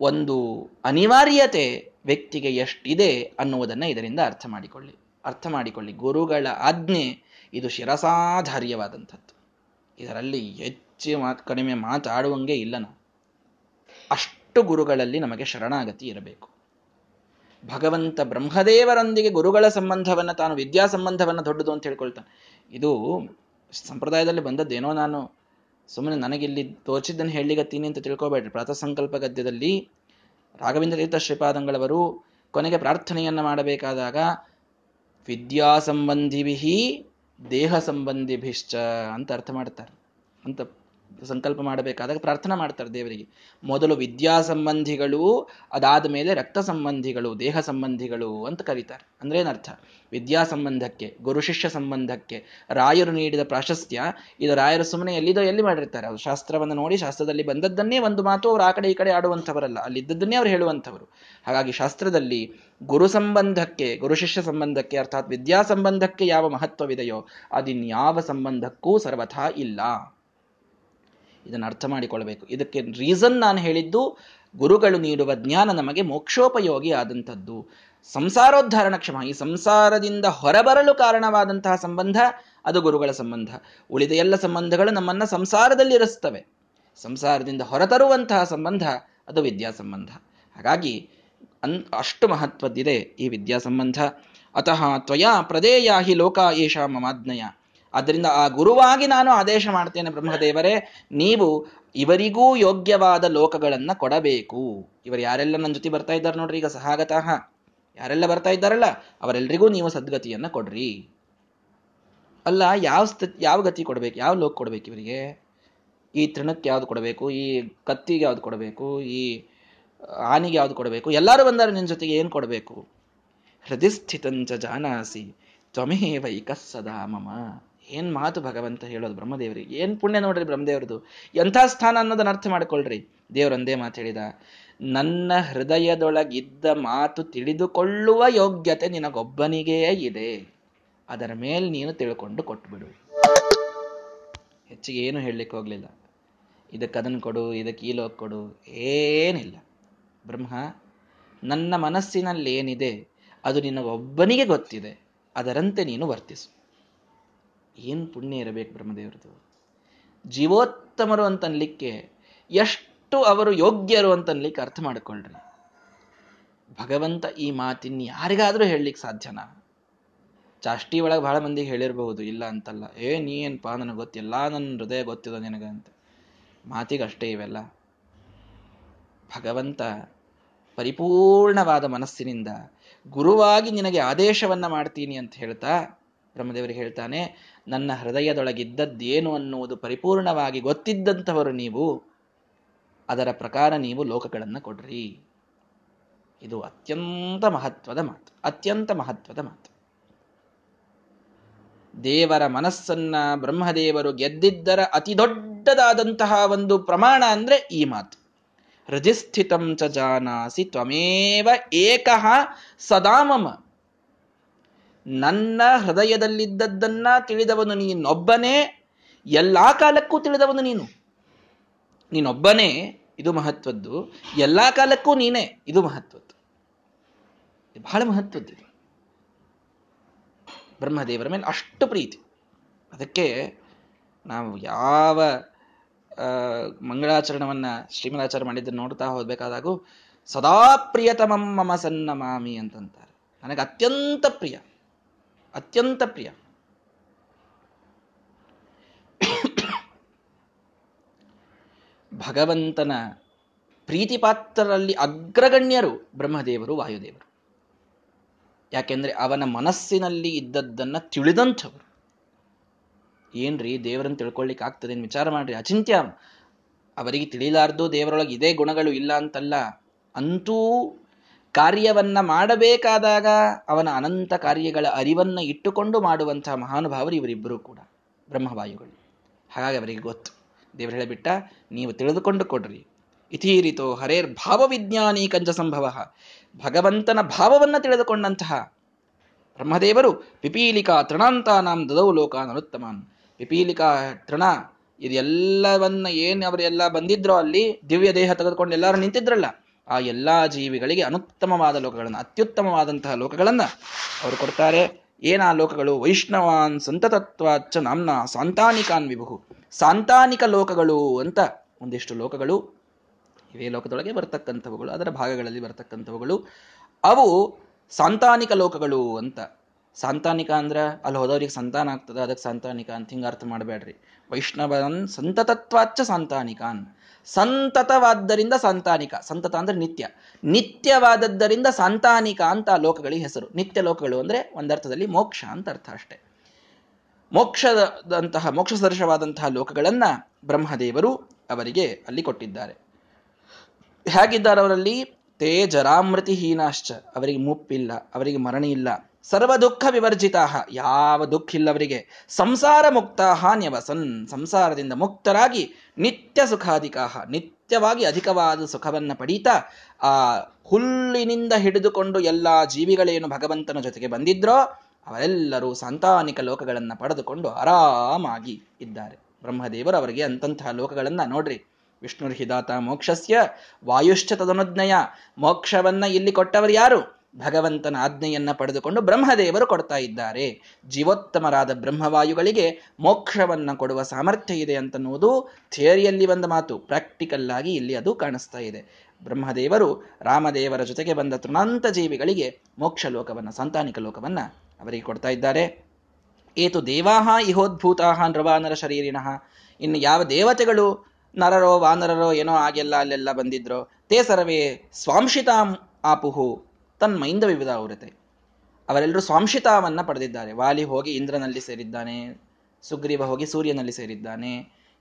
ಒಂದು ಅನಿವಾರ್ಯತೆ ವ್ಯಕ್ತಿಗೆ ಎಷ್ಟಿದೆ ಅನ್ನುವುದನ್ನು ಇದರಿಂದ ಅರ್ಥ ಮಾಡಿಕೊಳ್ಳಿ. ಅರ್ಥ ಮಾಡಿಕೊಳ್ಳಿ, ಗುರುಗಳ ಆಜ್ಞೆ ಇದು ಶಿರಸಾಧಾರ್ಯವಾದಂಥದ್ದು. ಇದರಲ್ಲಿ ಹೆಚ್ಚು ಮಾತು, ಕಡಿಮೆ ಮಾತಾಡುವಂಗೆ ಇಲ್ಲ ನಾವು. ಅಷ್ಟು ಗುರುಗಳಲ್ಲಿ ನಮಗೆ ಶರಣಾಗತಿ ಇರಬೇಕು. ಭಗವಂತ ಬ್ರಹ್ಮದೇವರೊಂದಿಗೆ ಗುರುಗಳ ಸಂಬಂಧವನ್ನು, ತಾನು ವಿದ್ಯಾ ಸಂಬಂಧವನ್ನು ದೊಡ್ಡದು ಅಂತ ಹೇಳ್ಕೊಳ್ತಾನೆ. ಇದು ಸಂಪ್ರದಾಯದಲ್ಲಿ ಬಂದದ್ದೇನೋ ನಾನು ಸುಮ್ಮನೆ ನನಗಿಲ್ಲಿ ತೋಚಿದ್ದನ್ನು ಹೇಳಿಗತ್ತೀನಿ ಅಂತ ತಿಳ್ಕೊಬೇಡ್ರಿ. ಸಂಕಲ್ಪ ಗದ್ಯದಲ್ಲಿ ರಾಘವೇಂದ್ರ ತೀರ್ಥ ಶ್ರೀಪಾದಂಗಳವರು ಕೊನೆಗೆ ಪ್ರಾರ್ಥನೆಯನ್ನು ಮಾಡಬೇಕಾದಾಗ, ವಿದ್ಯಾ ಸಂಬಂಧಿಭಿ ದೇಹ ಸಂಬಂಧಿಭಿಶ್ಚ ಅಂತ ಅರ್ಥ ಮಾಡ್ತಾರೆ. ಅಂತ ಸಂಕಲ್ಪ ಮಾಡಬೇಕಾದಾಗ ಪ್ರಾರ್ಥನೆ ಮಾಡ್ತಾರೆ ದೇವರಿಗೆ. ಮೊದಲು ವಿದ್ಯಾ ಸಂಬಂಧಿಗಳು, ಅದಾದ ಮೇಲೆ ರಕ್ತ ಸಂಬಂಧಿಗಳು, ದೇಹ ಸಂಬಂಧಿಗಳು ಅಂತ ಕರೀತಾರೆ. ಅಂದ್ರೆ ಏನರ್ಥ? ವಿದ್ಯಾ ಸಂಬಂಧಕ್ಕೆ, ಗುರು ಶಿಷ್ಯ ಸಂಬಂಧಕ್ಕೆ, ರಾಯರು ನೀಡಿದ ಪ್ರಾಶಸ್ತ್ಯ, ಇದು ರಾಯರು ಸುಮ್ಮನೆ ಎಲ್ಲಿದೋ ಎಲ್ಲಿ ಮಾಡಿರ್ತಾರೆ. ಅವರು ಶಾಸ್ತ್ರವನ್ನು ನೋಡಿ ಶಾಸ್ತ್ರದಲ್ಲಿ ಬಂದದ್ದನ್ನೇ ಒಂದು ಮಾತು ಅವರು ಆ ಕಡೆ ಈ ಕಡೆ ಆಡುವಂಥವರಲ್ಲ. ಅಲ್ಲಿದ್ದದ್ದನ್ನೇ ಅವರು ಹೇಳುವಂಥವರು. ಹಾಗಾಗಿ ಶಾಸ್ತ್ರದಲ್ಲಿ ಗುರು ಸಂಬಂಧಕ್ಕೆ, ಗುರು ಶಿಷ್ಯ ಸಂಬಂಧಕ್ಕೆ, ಅರ್ಥಾತ್ ವಿದ್ಯಾ ಸಂಬಂಧಕ್ಕೆ ಯಾವ ಮಹತ್ವವಿದೆಯೋ, ಅದಿನ್ಯಾವ ಸಂಬಂಧಕ್ಕೂ ಸರ್ವಥಾ ಇಲ್ಲ. ಇದನ್ನು ಅರ್ಥ ಮಾಡಿಕೊಳ್ಬೇಕು. ಇದಕ್ಕೆ ರೀಸನ್ ನಾನು ಹೇಳಿದ್ದು, ಗುರುಗಳು ನೀಡುವ ಜ್ಞಾನ ನಮಗೆ ಮೋಕ್ಷೋಪಯೋಗಿ ಆದಂಥದ್ದು. ಸಂಸಾರೋದ್ಧಾರಣ ಕ್ಷಮ, ಈ ಸಂಸಾರದಿಂದ ಹೊರಬರಲು ಕಾರಣವಾದಂತಹ ಸಂಬಂಧ, ಅದು ಗುರುಗಳ ಸಂಬಂಧ. ಉಳಿದ ಎಲ್ಲ ಸಂಬಂಧಗಳು ನಮ್ಮನ್ನು ಸಂಸಾರದಲ್ಲಿ ಇರಿಸ್ತವೆ. ಸಂಸಾರದಿಂದ ಹೊರತರುವಂತಹ ಸಂಬಂಧ, ಅದು ವಿದ್ಯಾ ಸಂಬಂಧ. ಹಾಗಾಗಿ, ಅನ್, ಅಷ್ಟು ಮಹತ್ವದ್ದಿದೆ ಈ ವಿದ್ಯಾ ಸಂಬಂಧ. ಅತಃ ತ್ವಯಾ ಪ್ರದೇಯ ಹಿ ಲೋಕ ಏಷ ಮಮಾಜ್ಞಯ ಆದ್ದರಿಂದ ಆ ಗುರುವಾಗಿ ನಾನು ಆದೇಶ ಮಾಡ್ತೇನೆ ಬ್ರಹ್ಮದೇವರೇ, ನೀವು ಇವರಿಗೂ ಯೋಗ್ಯವಾದ ಲೋಕಗಳನ್ನ ಕೊಡಬೇಕು. ಇವರು ಯಾರೆಲ್ಲ ನನ್ನ ಜೊತೆ ಬರ್ತಾ ಇದ್ದಾರೆ ನೋಡ್ರಿ, ಈಗ ಸಹಾಗತಃ ಯಾರೆಲ್ಲ ಬರ್ತಾ ಇದ್ದಾರಲ್ಲ ಅವರೆಲ್ಲರಿಗೂ ನೀವು ಸದ್ಗತಿಯನ್ನ ಕೊಡ್ರಿ. ಅಲ್ಲ, ಯಾವ ಯಾವ ಗತಿ ಕೊಡ್ಬೇಕು, ಯಾವ ಲೋಕ ಕೊಡ್ಬೇಕು ಇವರಿಗೆ? ಈ ತೃಣಕ್ಕೆ ಯಾವ್ದು ಕೊಡಬೇಕು, ಈ ಕತ್ತಿಗೆ ಯಾವ್ದು ಕೊಡಬೇಕು, ಈ ಆನಿಗೆ ಯಾವ್ದು ಕೊಡಬೇಕು, ಎಲ್ಲರೂ ಬಂದಾರೆ ನಿನ್ನ ಜೊತೆಗೆ ಏನು ಕೊಡಬೇಕು? ಹೃದಯಸ್ಥಿತಂಚ ಜಾನಾಸಿ, ತ್ವಮೇವೈಕ ಸದಾ ಮಮ. ಏನ್ ಮಾತು ಭಗವಂತ ಹೇಳೋದು ಬ್ರಹ್ಮದೇವರಿಗೆ? ಏನ್ ಪುಣ್ಯ ನೋಡ್ರಿ ಬ್ರಹ್ಮದೇವ್ರದು? ಎಂಥ ಸ್ಥಾನ ಅನ್ನೋದನ್ನ ಅರ್ಥ ಮಾಡ್ಕೊಳ್ರಿ. ದೇವರೊಂದೇ ಮಾತು ಹೇಳಿದ, ನನ್ನ ಹೃದಯದೊಳಗಿದ್ದ ಮಾತು ತಿಳಿದುಕೊಳ್ಳುವ ಯೋಗ್ಯತೆ ನಿನಗೊಬ್ಬನಿಗೇ ಇದೆ. ಅದರ ಮೇಲೆ ನೀನು ತಿಳ್ಕೊಂಡು ಕೊಟ್ಬಿಡು. ಹೆಚ್ಚಿಗೆ ಏನು ಹೇಳಲಿಕ್ಕೆ ಹೋಗ್ಲಿಲ್ಲ. ಇದಕ್ಕೆ ಅದನ್ನು ಕೊಡು, ಇದಕ್ಕೆ ಈ ಲೋಕ ಕೊಡು, ಏನಿಲ್ಲ. ಬ್ರಹ್ಮ, ನನ್ನ ಮನಸ್ಸಿನಲ್ಲಿ ಏನಿದೆ, ಅದು ನಿನಗೊಬ್ಬನಿಗೆ ಗೊತ್ತಿದೆ. ಅದರಂತೆ ನೀನು ವರ್ತಿಸು. ಏನು ಪುಣ್ಯ ಇರಬೇಕು ಬ್ರಹ್ಮದೇವರದು ಜೀವೋತ್ತಮರು ಅಂತನ್ಲಿಕ್ಕೆ ಎಷ್ಟು ಅವರು ಯೋಗ್ಯರು ಅಂತನ್ಲಿಕ್ಕೆ ಅರ್ಥ ಮಾಡಿಕೊಳ್ಳ್ರಿ ಭಗವಂತ ಈ ಮಾತಿನ ಯಾರಿಗಾದ್ರೂ ಹೇಳಲಿಕ್ಕೆ ಸಾಧ್ಯನಾ? ಚಾಷ್ಟಿ ಒಳಗೆ ಬಹಳ ಮಂದಿಗೆ ಹೇಳಿರಬಹುದು, ಇಲ್ಲ ಅಂತಲ್ಲ. ಏ, ನೀ ಏನಪ್ಪಾ ನನಗೆ ಗೊತ್ತಿಲ್ಲ ನನ್ನ ಹೃದಯ ಗೊತ್ತಿದ ನಿನಗೆ ಅಂತ. ಮಾತಿಗೆ ಅಷ್ಟೇ ಇವೆಲ್ಲ. ಭಗವಂತ ಪರಿಪೂರ್ಣವಾದ ಮನಸ್ಸಿನಿಂದ ಗುರುವಾಗಿ ನಿನಗೆ ಆದೇಶವನ್ನ ಮಾಡ್ತೀನಿ ಅಂತ ಹೇಳ್ತಾ ಬ್ರಹ್ಮದೇವರಿಗೆ ಹೇಳ್ತಾನೆ ನನ್ನ ಹೃದಯದೊಳಗಿದ್ದದ್ದೇನು ಅನ್ನುವುದು ಪರಿಪೂರ್ಣವಾಗಿ ಗೊತ್ತಿದ್ದಂಥವರು ನೀವು, ಅದರ ಪ್ರಕಾರ ನೀವು ಲೋಕಗಳನ್ನು ಕೊಡ್ರಿ. ಇದು ಅತ್ಯಂತ ಮಹತ್ವದ ಮಾತು, ಅತ್ಯಂತ ಮಹತ್ವದ ಮಾತು. ದೇವರ ಮನಸ್ಸನ್ನ ಬ್ರಹ್ಮದೇವರು ಗೆದ್ದಿದ್ದರ ಅತಿ ದೊಡ್ಡದಾದಂತಹ ಒಂದು ಪ್ರಮಾಣ ಅಂದ್ರೆ ಈ ಮಾತು. ಹೃದಯಸ್ಥಿತಂ ಚ ಜಾನಾಸಿ ತ್ವಮೇವ ಏಕಃ ಸದಾಮಮ. ನನ್ನ ಹೃದಯದಲ್ಲಿದ್ದದ್ದನ್ನ ತಿಳಿದವನು ನೀನೊಬ್ಬನೇ, ಎಲ್ಲಾ ಕಾಲಕ್ಕೂ ತಿಳಿದವನು ನೀನು. ನೀನೊಬ್ಬನೇ, ಇದು ಮಹತ್ವದ್ದು. ಎಲ್ಲಾ ಕಾಲಕ್ಕೂ ನೀನೇ, ಇದು ಮಹತ್ವದ್ದು. ಬಹಳ ಮಹತ್ವದ್ದು ಇದು. ಬ್ರಹ್ಮದೇವರ ಮೇಲೆ ಅಷ್ಟು ಪ್ರೀತಿ. ಅದಕ್ಕೆ ನಾವು ಯಾವ ಮಂಗಳಾಚರಣವನ್ನ ಶ್ರೀಮದಾಚಾರ ಮಾಡಿದ್ದನ್ನು ನೋಡ್ತಾ ಹೋಗ್ಬೇಕಾದಾಗೂ, ಸದಾ ಪ್ರಿಯತಮಂ ಮಮ ಸನ್ನಮಾಮಿ ಅಂತಂತಾರೆ. ನನಗೆ ಅತ್ಯಂತ ಪ್ರಿಯ. ಅತ್ಯಂತ ಪ್ರಿಯ. ಭಗವಂತನ ಪ್ರೀತಿಪಾತ್ರರಲ್ಲಿ ಅಗ್ರಗಣ್ಯರು ಬ್ರಹ್ಮದೇವರು, ವಾಯುದೇವರು. ಯಾಕೆಂದ್ರೆ ಅವನ ಮನಸ್ಸಿನಲ್ಲಿ ಇದ್ದದ್ದನ್ನ ತಿಳಿದಂಥವರು. ಏನ್ರಿ ದೇವರನ್ನು ತಿಳ್ಕೊಳ್ಳಿಕ್ಕೆ ಆಗ್ತದೆ ವಿಚಾರ ಮಾಡ್ರಿ, ಅಚಿಂತ್ಯ. ಅವರಿಗೆ ತಿಳಿಲಾರ್ದು ದೇವರೊಳಗೆ ಇದೇ ಗುಣಗಳು ಇಲ್ಲ ಅಂತಲ್ಲ, ಅಂತೂ ಕಾರ್ಯವನ್ನ ಮಾಡಬೇಕಾದಾಗ ಅವನ ಅನಂತ ಕಾರ್ಯಗಳ ಅರಿವನ್ನ ಇಟ್ಟುಕೊಂಡು ಮಾಡುವಂತಹ ಮಹಾನುಭಾವರು ಇವರಿಬ್ಬರು ಕೂಡ ಬ್ರಹ್ಮವಾಯುಗಳು. ಹಾಗಾಗಿ ಅವರಿಗೆ ಗೊತ್ತು. ದೇವರು ಹೇಳಿಬಿಟ್ಟ, ನೀವು ತಿಳಿದುಕೊಂಡು ಕೊಡ್ರಿ. ಇತೀರಿತೋ ಹರೇರ್ ಭಾವವಿಜ್ಞಾನಿ ಕಂಜ ಸಂಭವ. ಭಗವಂತನ ಭಾವವನ್ನು ತಿಳಿದುಕೊಂಡಂತಹ ಬ್ರಹ್ಮದೇವರು ಪಿಪೀಲಿಕಾ ತೃಣಾಂತಾನಾಂ ದದೌ ಲೋಕಾನ್ ಅನುತ್ತಮಾನ್ ಪಿಪೀಲಿಕಾ ತೃಣ ಇದೆಲ್ಲವನ್ನ ಏನು ಅವರೆಲ್ಲ ಬಂದಿದ್ರೋ ಅಲ್ಲಿ ದಿವ್ಯ ದೇಹ ತೆಗೆದುಕೊಂಡು ಎಲ್ಲರೂ ನಿಂತಿದ್ರಲ್ಲ ಆ ಎಲ್ಲಾ ಜೀವಿಗಳಿಗೆ ಅನುತ್ತಮವಾದ ಲೋಕಗಳನ್ನು, ಅತ್ಯುತ್ತಮವಾದಂತಹ ಲೋಕಗಳನ್ನು ಅವರು ಕೊಡ್ತಾರೆ. ಏನಾ ಲೋಕಗಳು? ವೈಷ್ಣವಾನ್ ಸಂತತತ್ವಾಚ್ಚ ನಾಮ್ನ ಸಾಂತಾನಿಕಾನ್ ವಿಭು ಸಾಂತಾನಿಕ ಲೋಕಗಳು ಅಂತ ಒಂದಿಷ್ಟು ಲೋಕಗಳು. ಇವೇ ಲೋಕದೊಳಗೆ ಬರ್ತಕ್ಕಂಥವುಗಳು, ಅದರ ಭಾಗಗಳಲ್ಲಿ ಬರ್ತಕ್ಕಂಥವುಗಳು. ಅವು ಸಾಂತಾನಿಕ ಲೋಕಗಳು ಅಂತ. ಸಾಂತಾನಿಕ ಅಂದ್ರೆ ಅಲ್ಲಿ ಹೋದವ್ರಿಗೆ ಸಂತಾನ ಆಗ್ತದೆ, ಅದಕ್ಕೆ ಸಾಂತಾನಿಕ ಅಂತ ಹಿಂಗೆ ಅರ್ಥ ಮಾಡಬೇಡ್ರಿ ವೈಷ್ಣವನ್ ಸಂತತತ್ವಾಚ ಸಾಂತಾನಿಕಾನ್. ಸಂತತವಾದ್ದರಿಂದ ಸಾಂತಾನಿಕ. ಸಂತತ ಅಂದ್ರೆ ನಿತ್ಯ. ನಿತ್ಯವಾದದ್ದರಿಂದ ಸಾಂತಾನಿಕ ಅಂತ ಲೋಕಗಳಿಗೆ ಹೆಸರು. ನಿತ್ಯ ಲೋಕಗಳು ಅಂದ್ರೆ ಒಂದರ್ಥದಲ್ಲಿ ಮೋಕ್ಷ ಅಂತ ಅರ್ಥ ಅಷ್ಟೆ. ಮೋಕ್ಷದಂತಹ ಮೋಕ್ಷ ಸದೃಶವಾದಂತಹ ಲೋಕಗಳನ್ನ ಬ್ರಹ್ಮದೇವರು ಅವರಿಗೆ ಅಲ್ಲಿ ಕೊಟ್ಟಿದ್ದಾರೆ. ಹೇಗಿದ್ದಾರೆ ಅವರಲ್ಲಿ ತೇ ಜರಾಮೃತಿ ಹೀನಾಶ್ಚ ಅವರಿಗೆ ಮುಪ್ಪಿಲ್ಲ ಅವರಿಗೆ ಮರಣ ಇಲ್ಲ ಸರ್ವ ದುಃಖ ವಿವರ್ಜಿತಾ ಯಾವ ದುಃಖ ಇಲ್ಲವರಿಗೆ ಸಂಸಾರ ಮುಕ್ತ ನ್ಯವಸನ್. ಸಂಸಾರದಿಂದ ಮುಕ್ತರಾಗಿ ನಿತ್ಯ ಸುಖಾಧಿಕಾಹ. ನಿತ್ಯವಾಗಿ ಅಧಿಕವಾದ ಸುಖವನ್ನು ಪಡೀತಾ ಆ ಹುಲ್ಲಿನಿಂದ ಹಿಡಿದುಕೊಂಡು ಎಲ್ಲ ಜೀವಿಗಳೇನು ಭಗವಂತನ ಜೊತೆಗೆ ಬಂದಿದ್ರೋ ಅವರೆಲ್ಲರೂ ಸಾಂತಾನಿಕ ಲೋಕಗಳನ್ನು ಪಡೆದುಕೊಂಡು ಆರಾಮಾಗಿ ಇದ್ದಾರೆ. ಬ್ರಹ್ಮದೇವರು ಅವರಿಗೆ ಅಂತಂತಹ ಲೋಕಗಳನ್ನು ನೋಡ್ರಿ. ವಿಷ್ಣುರ್ಹಿದಾತ ಮೋಕ್ಷಸ್ಯ, ವಾಯುಶ್ಚ ತದನುಜ್ಞಯ ಮೋಕ್ಷವನ್ನ ಇಲ್ಲಿ ಕೊಟ್ಟವರು ಯಾರು? ಭಗವಂತನ ಆಜ್ಞೆಯನ್ನ ಪಡೆದುಕೊಂಡು ಬ್ರಹ್ಮದೇವರು ಕೊಡ್ತಾ ಇದ್ದಾರೆ. ಜೀವೋತ್ತಮರಾದ ಬ್ರಹ್ಮವಾಯುಗಳಿಗೆ ಮೋಕ್ಷವನ್ನ ಕೊಡುವ ಸಾಮರ್ಥ್ಯ ಇದೆ ಅಂತನ್ನುವುದು ಥಿಯರಿಯಲ್ಲಿ ಬಂದ ಮಾತು. ಪ್ರಾಕ್ಟಿಕಲ್ ಆಗಿ ಇಲ್ಲಿ ಅದು ಕಾಣಿಸ್ತಾ ಇದೆ. ಬ್ರಹ್ಮದೇವರು ರಾಮದೇವರ ಜೊತೆಗೆ ಬಂದ ತೃಣಾಂತ ಜೀವಿಗಳಿಗೆ ಮೋಕ್ಷ ಲೋಕವನ್ನ, ಸಂತಾನಿಕ ಲೋಕವನ್ನ ಅವರಿಗೆ ಕೊಡ್ತಾ ಇದ್ದಾರೆ. ಏತು ದೇವಾಹ ಇಹೋದ್ಭೂತಾಹ ನೃವಾನರ ಶರೀರಿನಃ ಇನ್ನು ಯಾವ ದೇವತೆಗಳು ನರರೋ, ವಾನರರೋ, ಏನೋ ಆಗೆಲ್ಲ ಅಲ್ಲೆಲ್ಲ ಬಂದಿದ್ರೋ, ತೇ ಸರ್ವೇ ಸ್ವಾಂಶಿತಾಂ ಆಪುಹು. ತನ್ಮೈಂದ ವಿವಿಧ ಆವೃತೆ ಅವರೆಲ್ಲರೂ ಸ್ವಾಂಶಿತಾವನ್ನ ಪಡೆದಿದ್ದಾರೆ. ವಾಲಿ ಹೋಗಿ ಇಂದ್ರನಲ್ಲಿ ಸೇರಿದ್ದಾನೆ, ಸುಗ್ರೀವ ಹೋಗಿ ಸೂರ್ಯನಲ್ಲಿ ಸೇರಿದ್ದಾನೆ.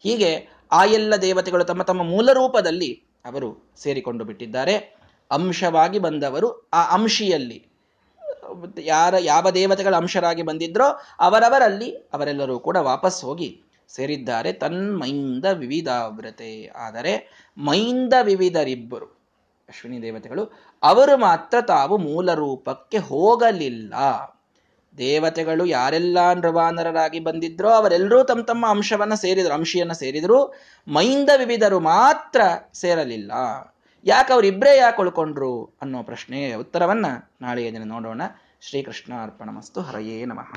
ಹೀಗೆ ಆ ಎಲ್ಲ ದೇವತೆಗಳು ತಮ್ಮ ತಮ್ಮ ಮೂಲ ರೂಪದಲ್ಲಿ ಅವರು ಸೇರಿಕೊಂಡು ಬಿಟ್ಟಿದ್ದಾರೆ. ಅಂಶವಾಗಿ ಬಂದವರು ಆ ಅಂಶಿಯಲ್ಲಿ. ಯಾರ, ಯಾವ ದೇವತೆಗಳ ಅಂಶರಾಗಿ ಬಂದಿದ್ರೋ ಅವರವರಲ್ಲಿ ಅವರೆಲ್ಲರೂ ಕೂಡ ವಾಪಸ್ ಹೋಗಿ ಸೇರಿದ್ದಾರೆ. ತನ್ಮೈಂದ ವಿವಿಧಾವ್ರತೆ ಆದರೆ ಮೈಂದ ವಿವಿಧರಿಬ್ಬರು ಅಶ್ವಿನಿ ದೇವತೆಗಳು ಅವರು ಮಾತ್ರ ತಾವು ಮೂಲ ರೂಪಕ್ಕೆ ಹೋಗಲಿಲ್ಲ. ದೇವತೆಗಳು ಯಾರೆಲ್ಲ ನೃವಾನರರಾಗಿ ಬಂದಿದ್ರೋ ಅವರೆಲ್ಲರೂ ತಮ್ಮ ತಮ್ಮ ಅಂಶವನ್ನ ಸೇರಿದ್ರು, ಅಂಶಿಯನ್ನ ಸೇರಿದ್ರು, ಮೈಂದ ವಿವಿಧರು ಮಾತ್ರ ಸೇರಲಿಲ್ಲ. ಯಾಕೆ ಅವರಿಬ್ಬರೇ ಯಾಕೆ ಉಳ್ಕೊಂಡ್ರು ಅನ್ನೋ ಪ್ರಶ್ನೆಯ ಉತ್ತರವನ್ನ ನಾಳೆಯ ದಿನ ನೋಡೋಣ. ಶ್ರೀಕೃಷ್ಣ ಅರ್ಪಣ ಮಸ್ತು. ಹರಯೇ ನಮಃ.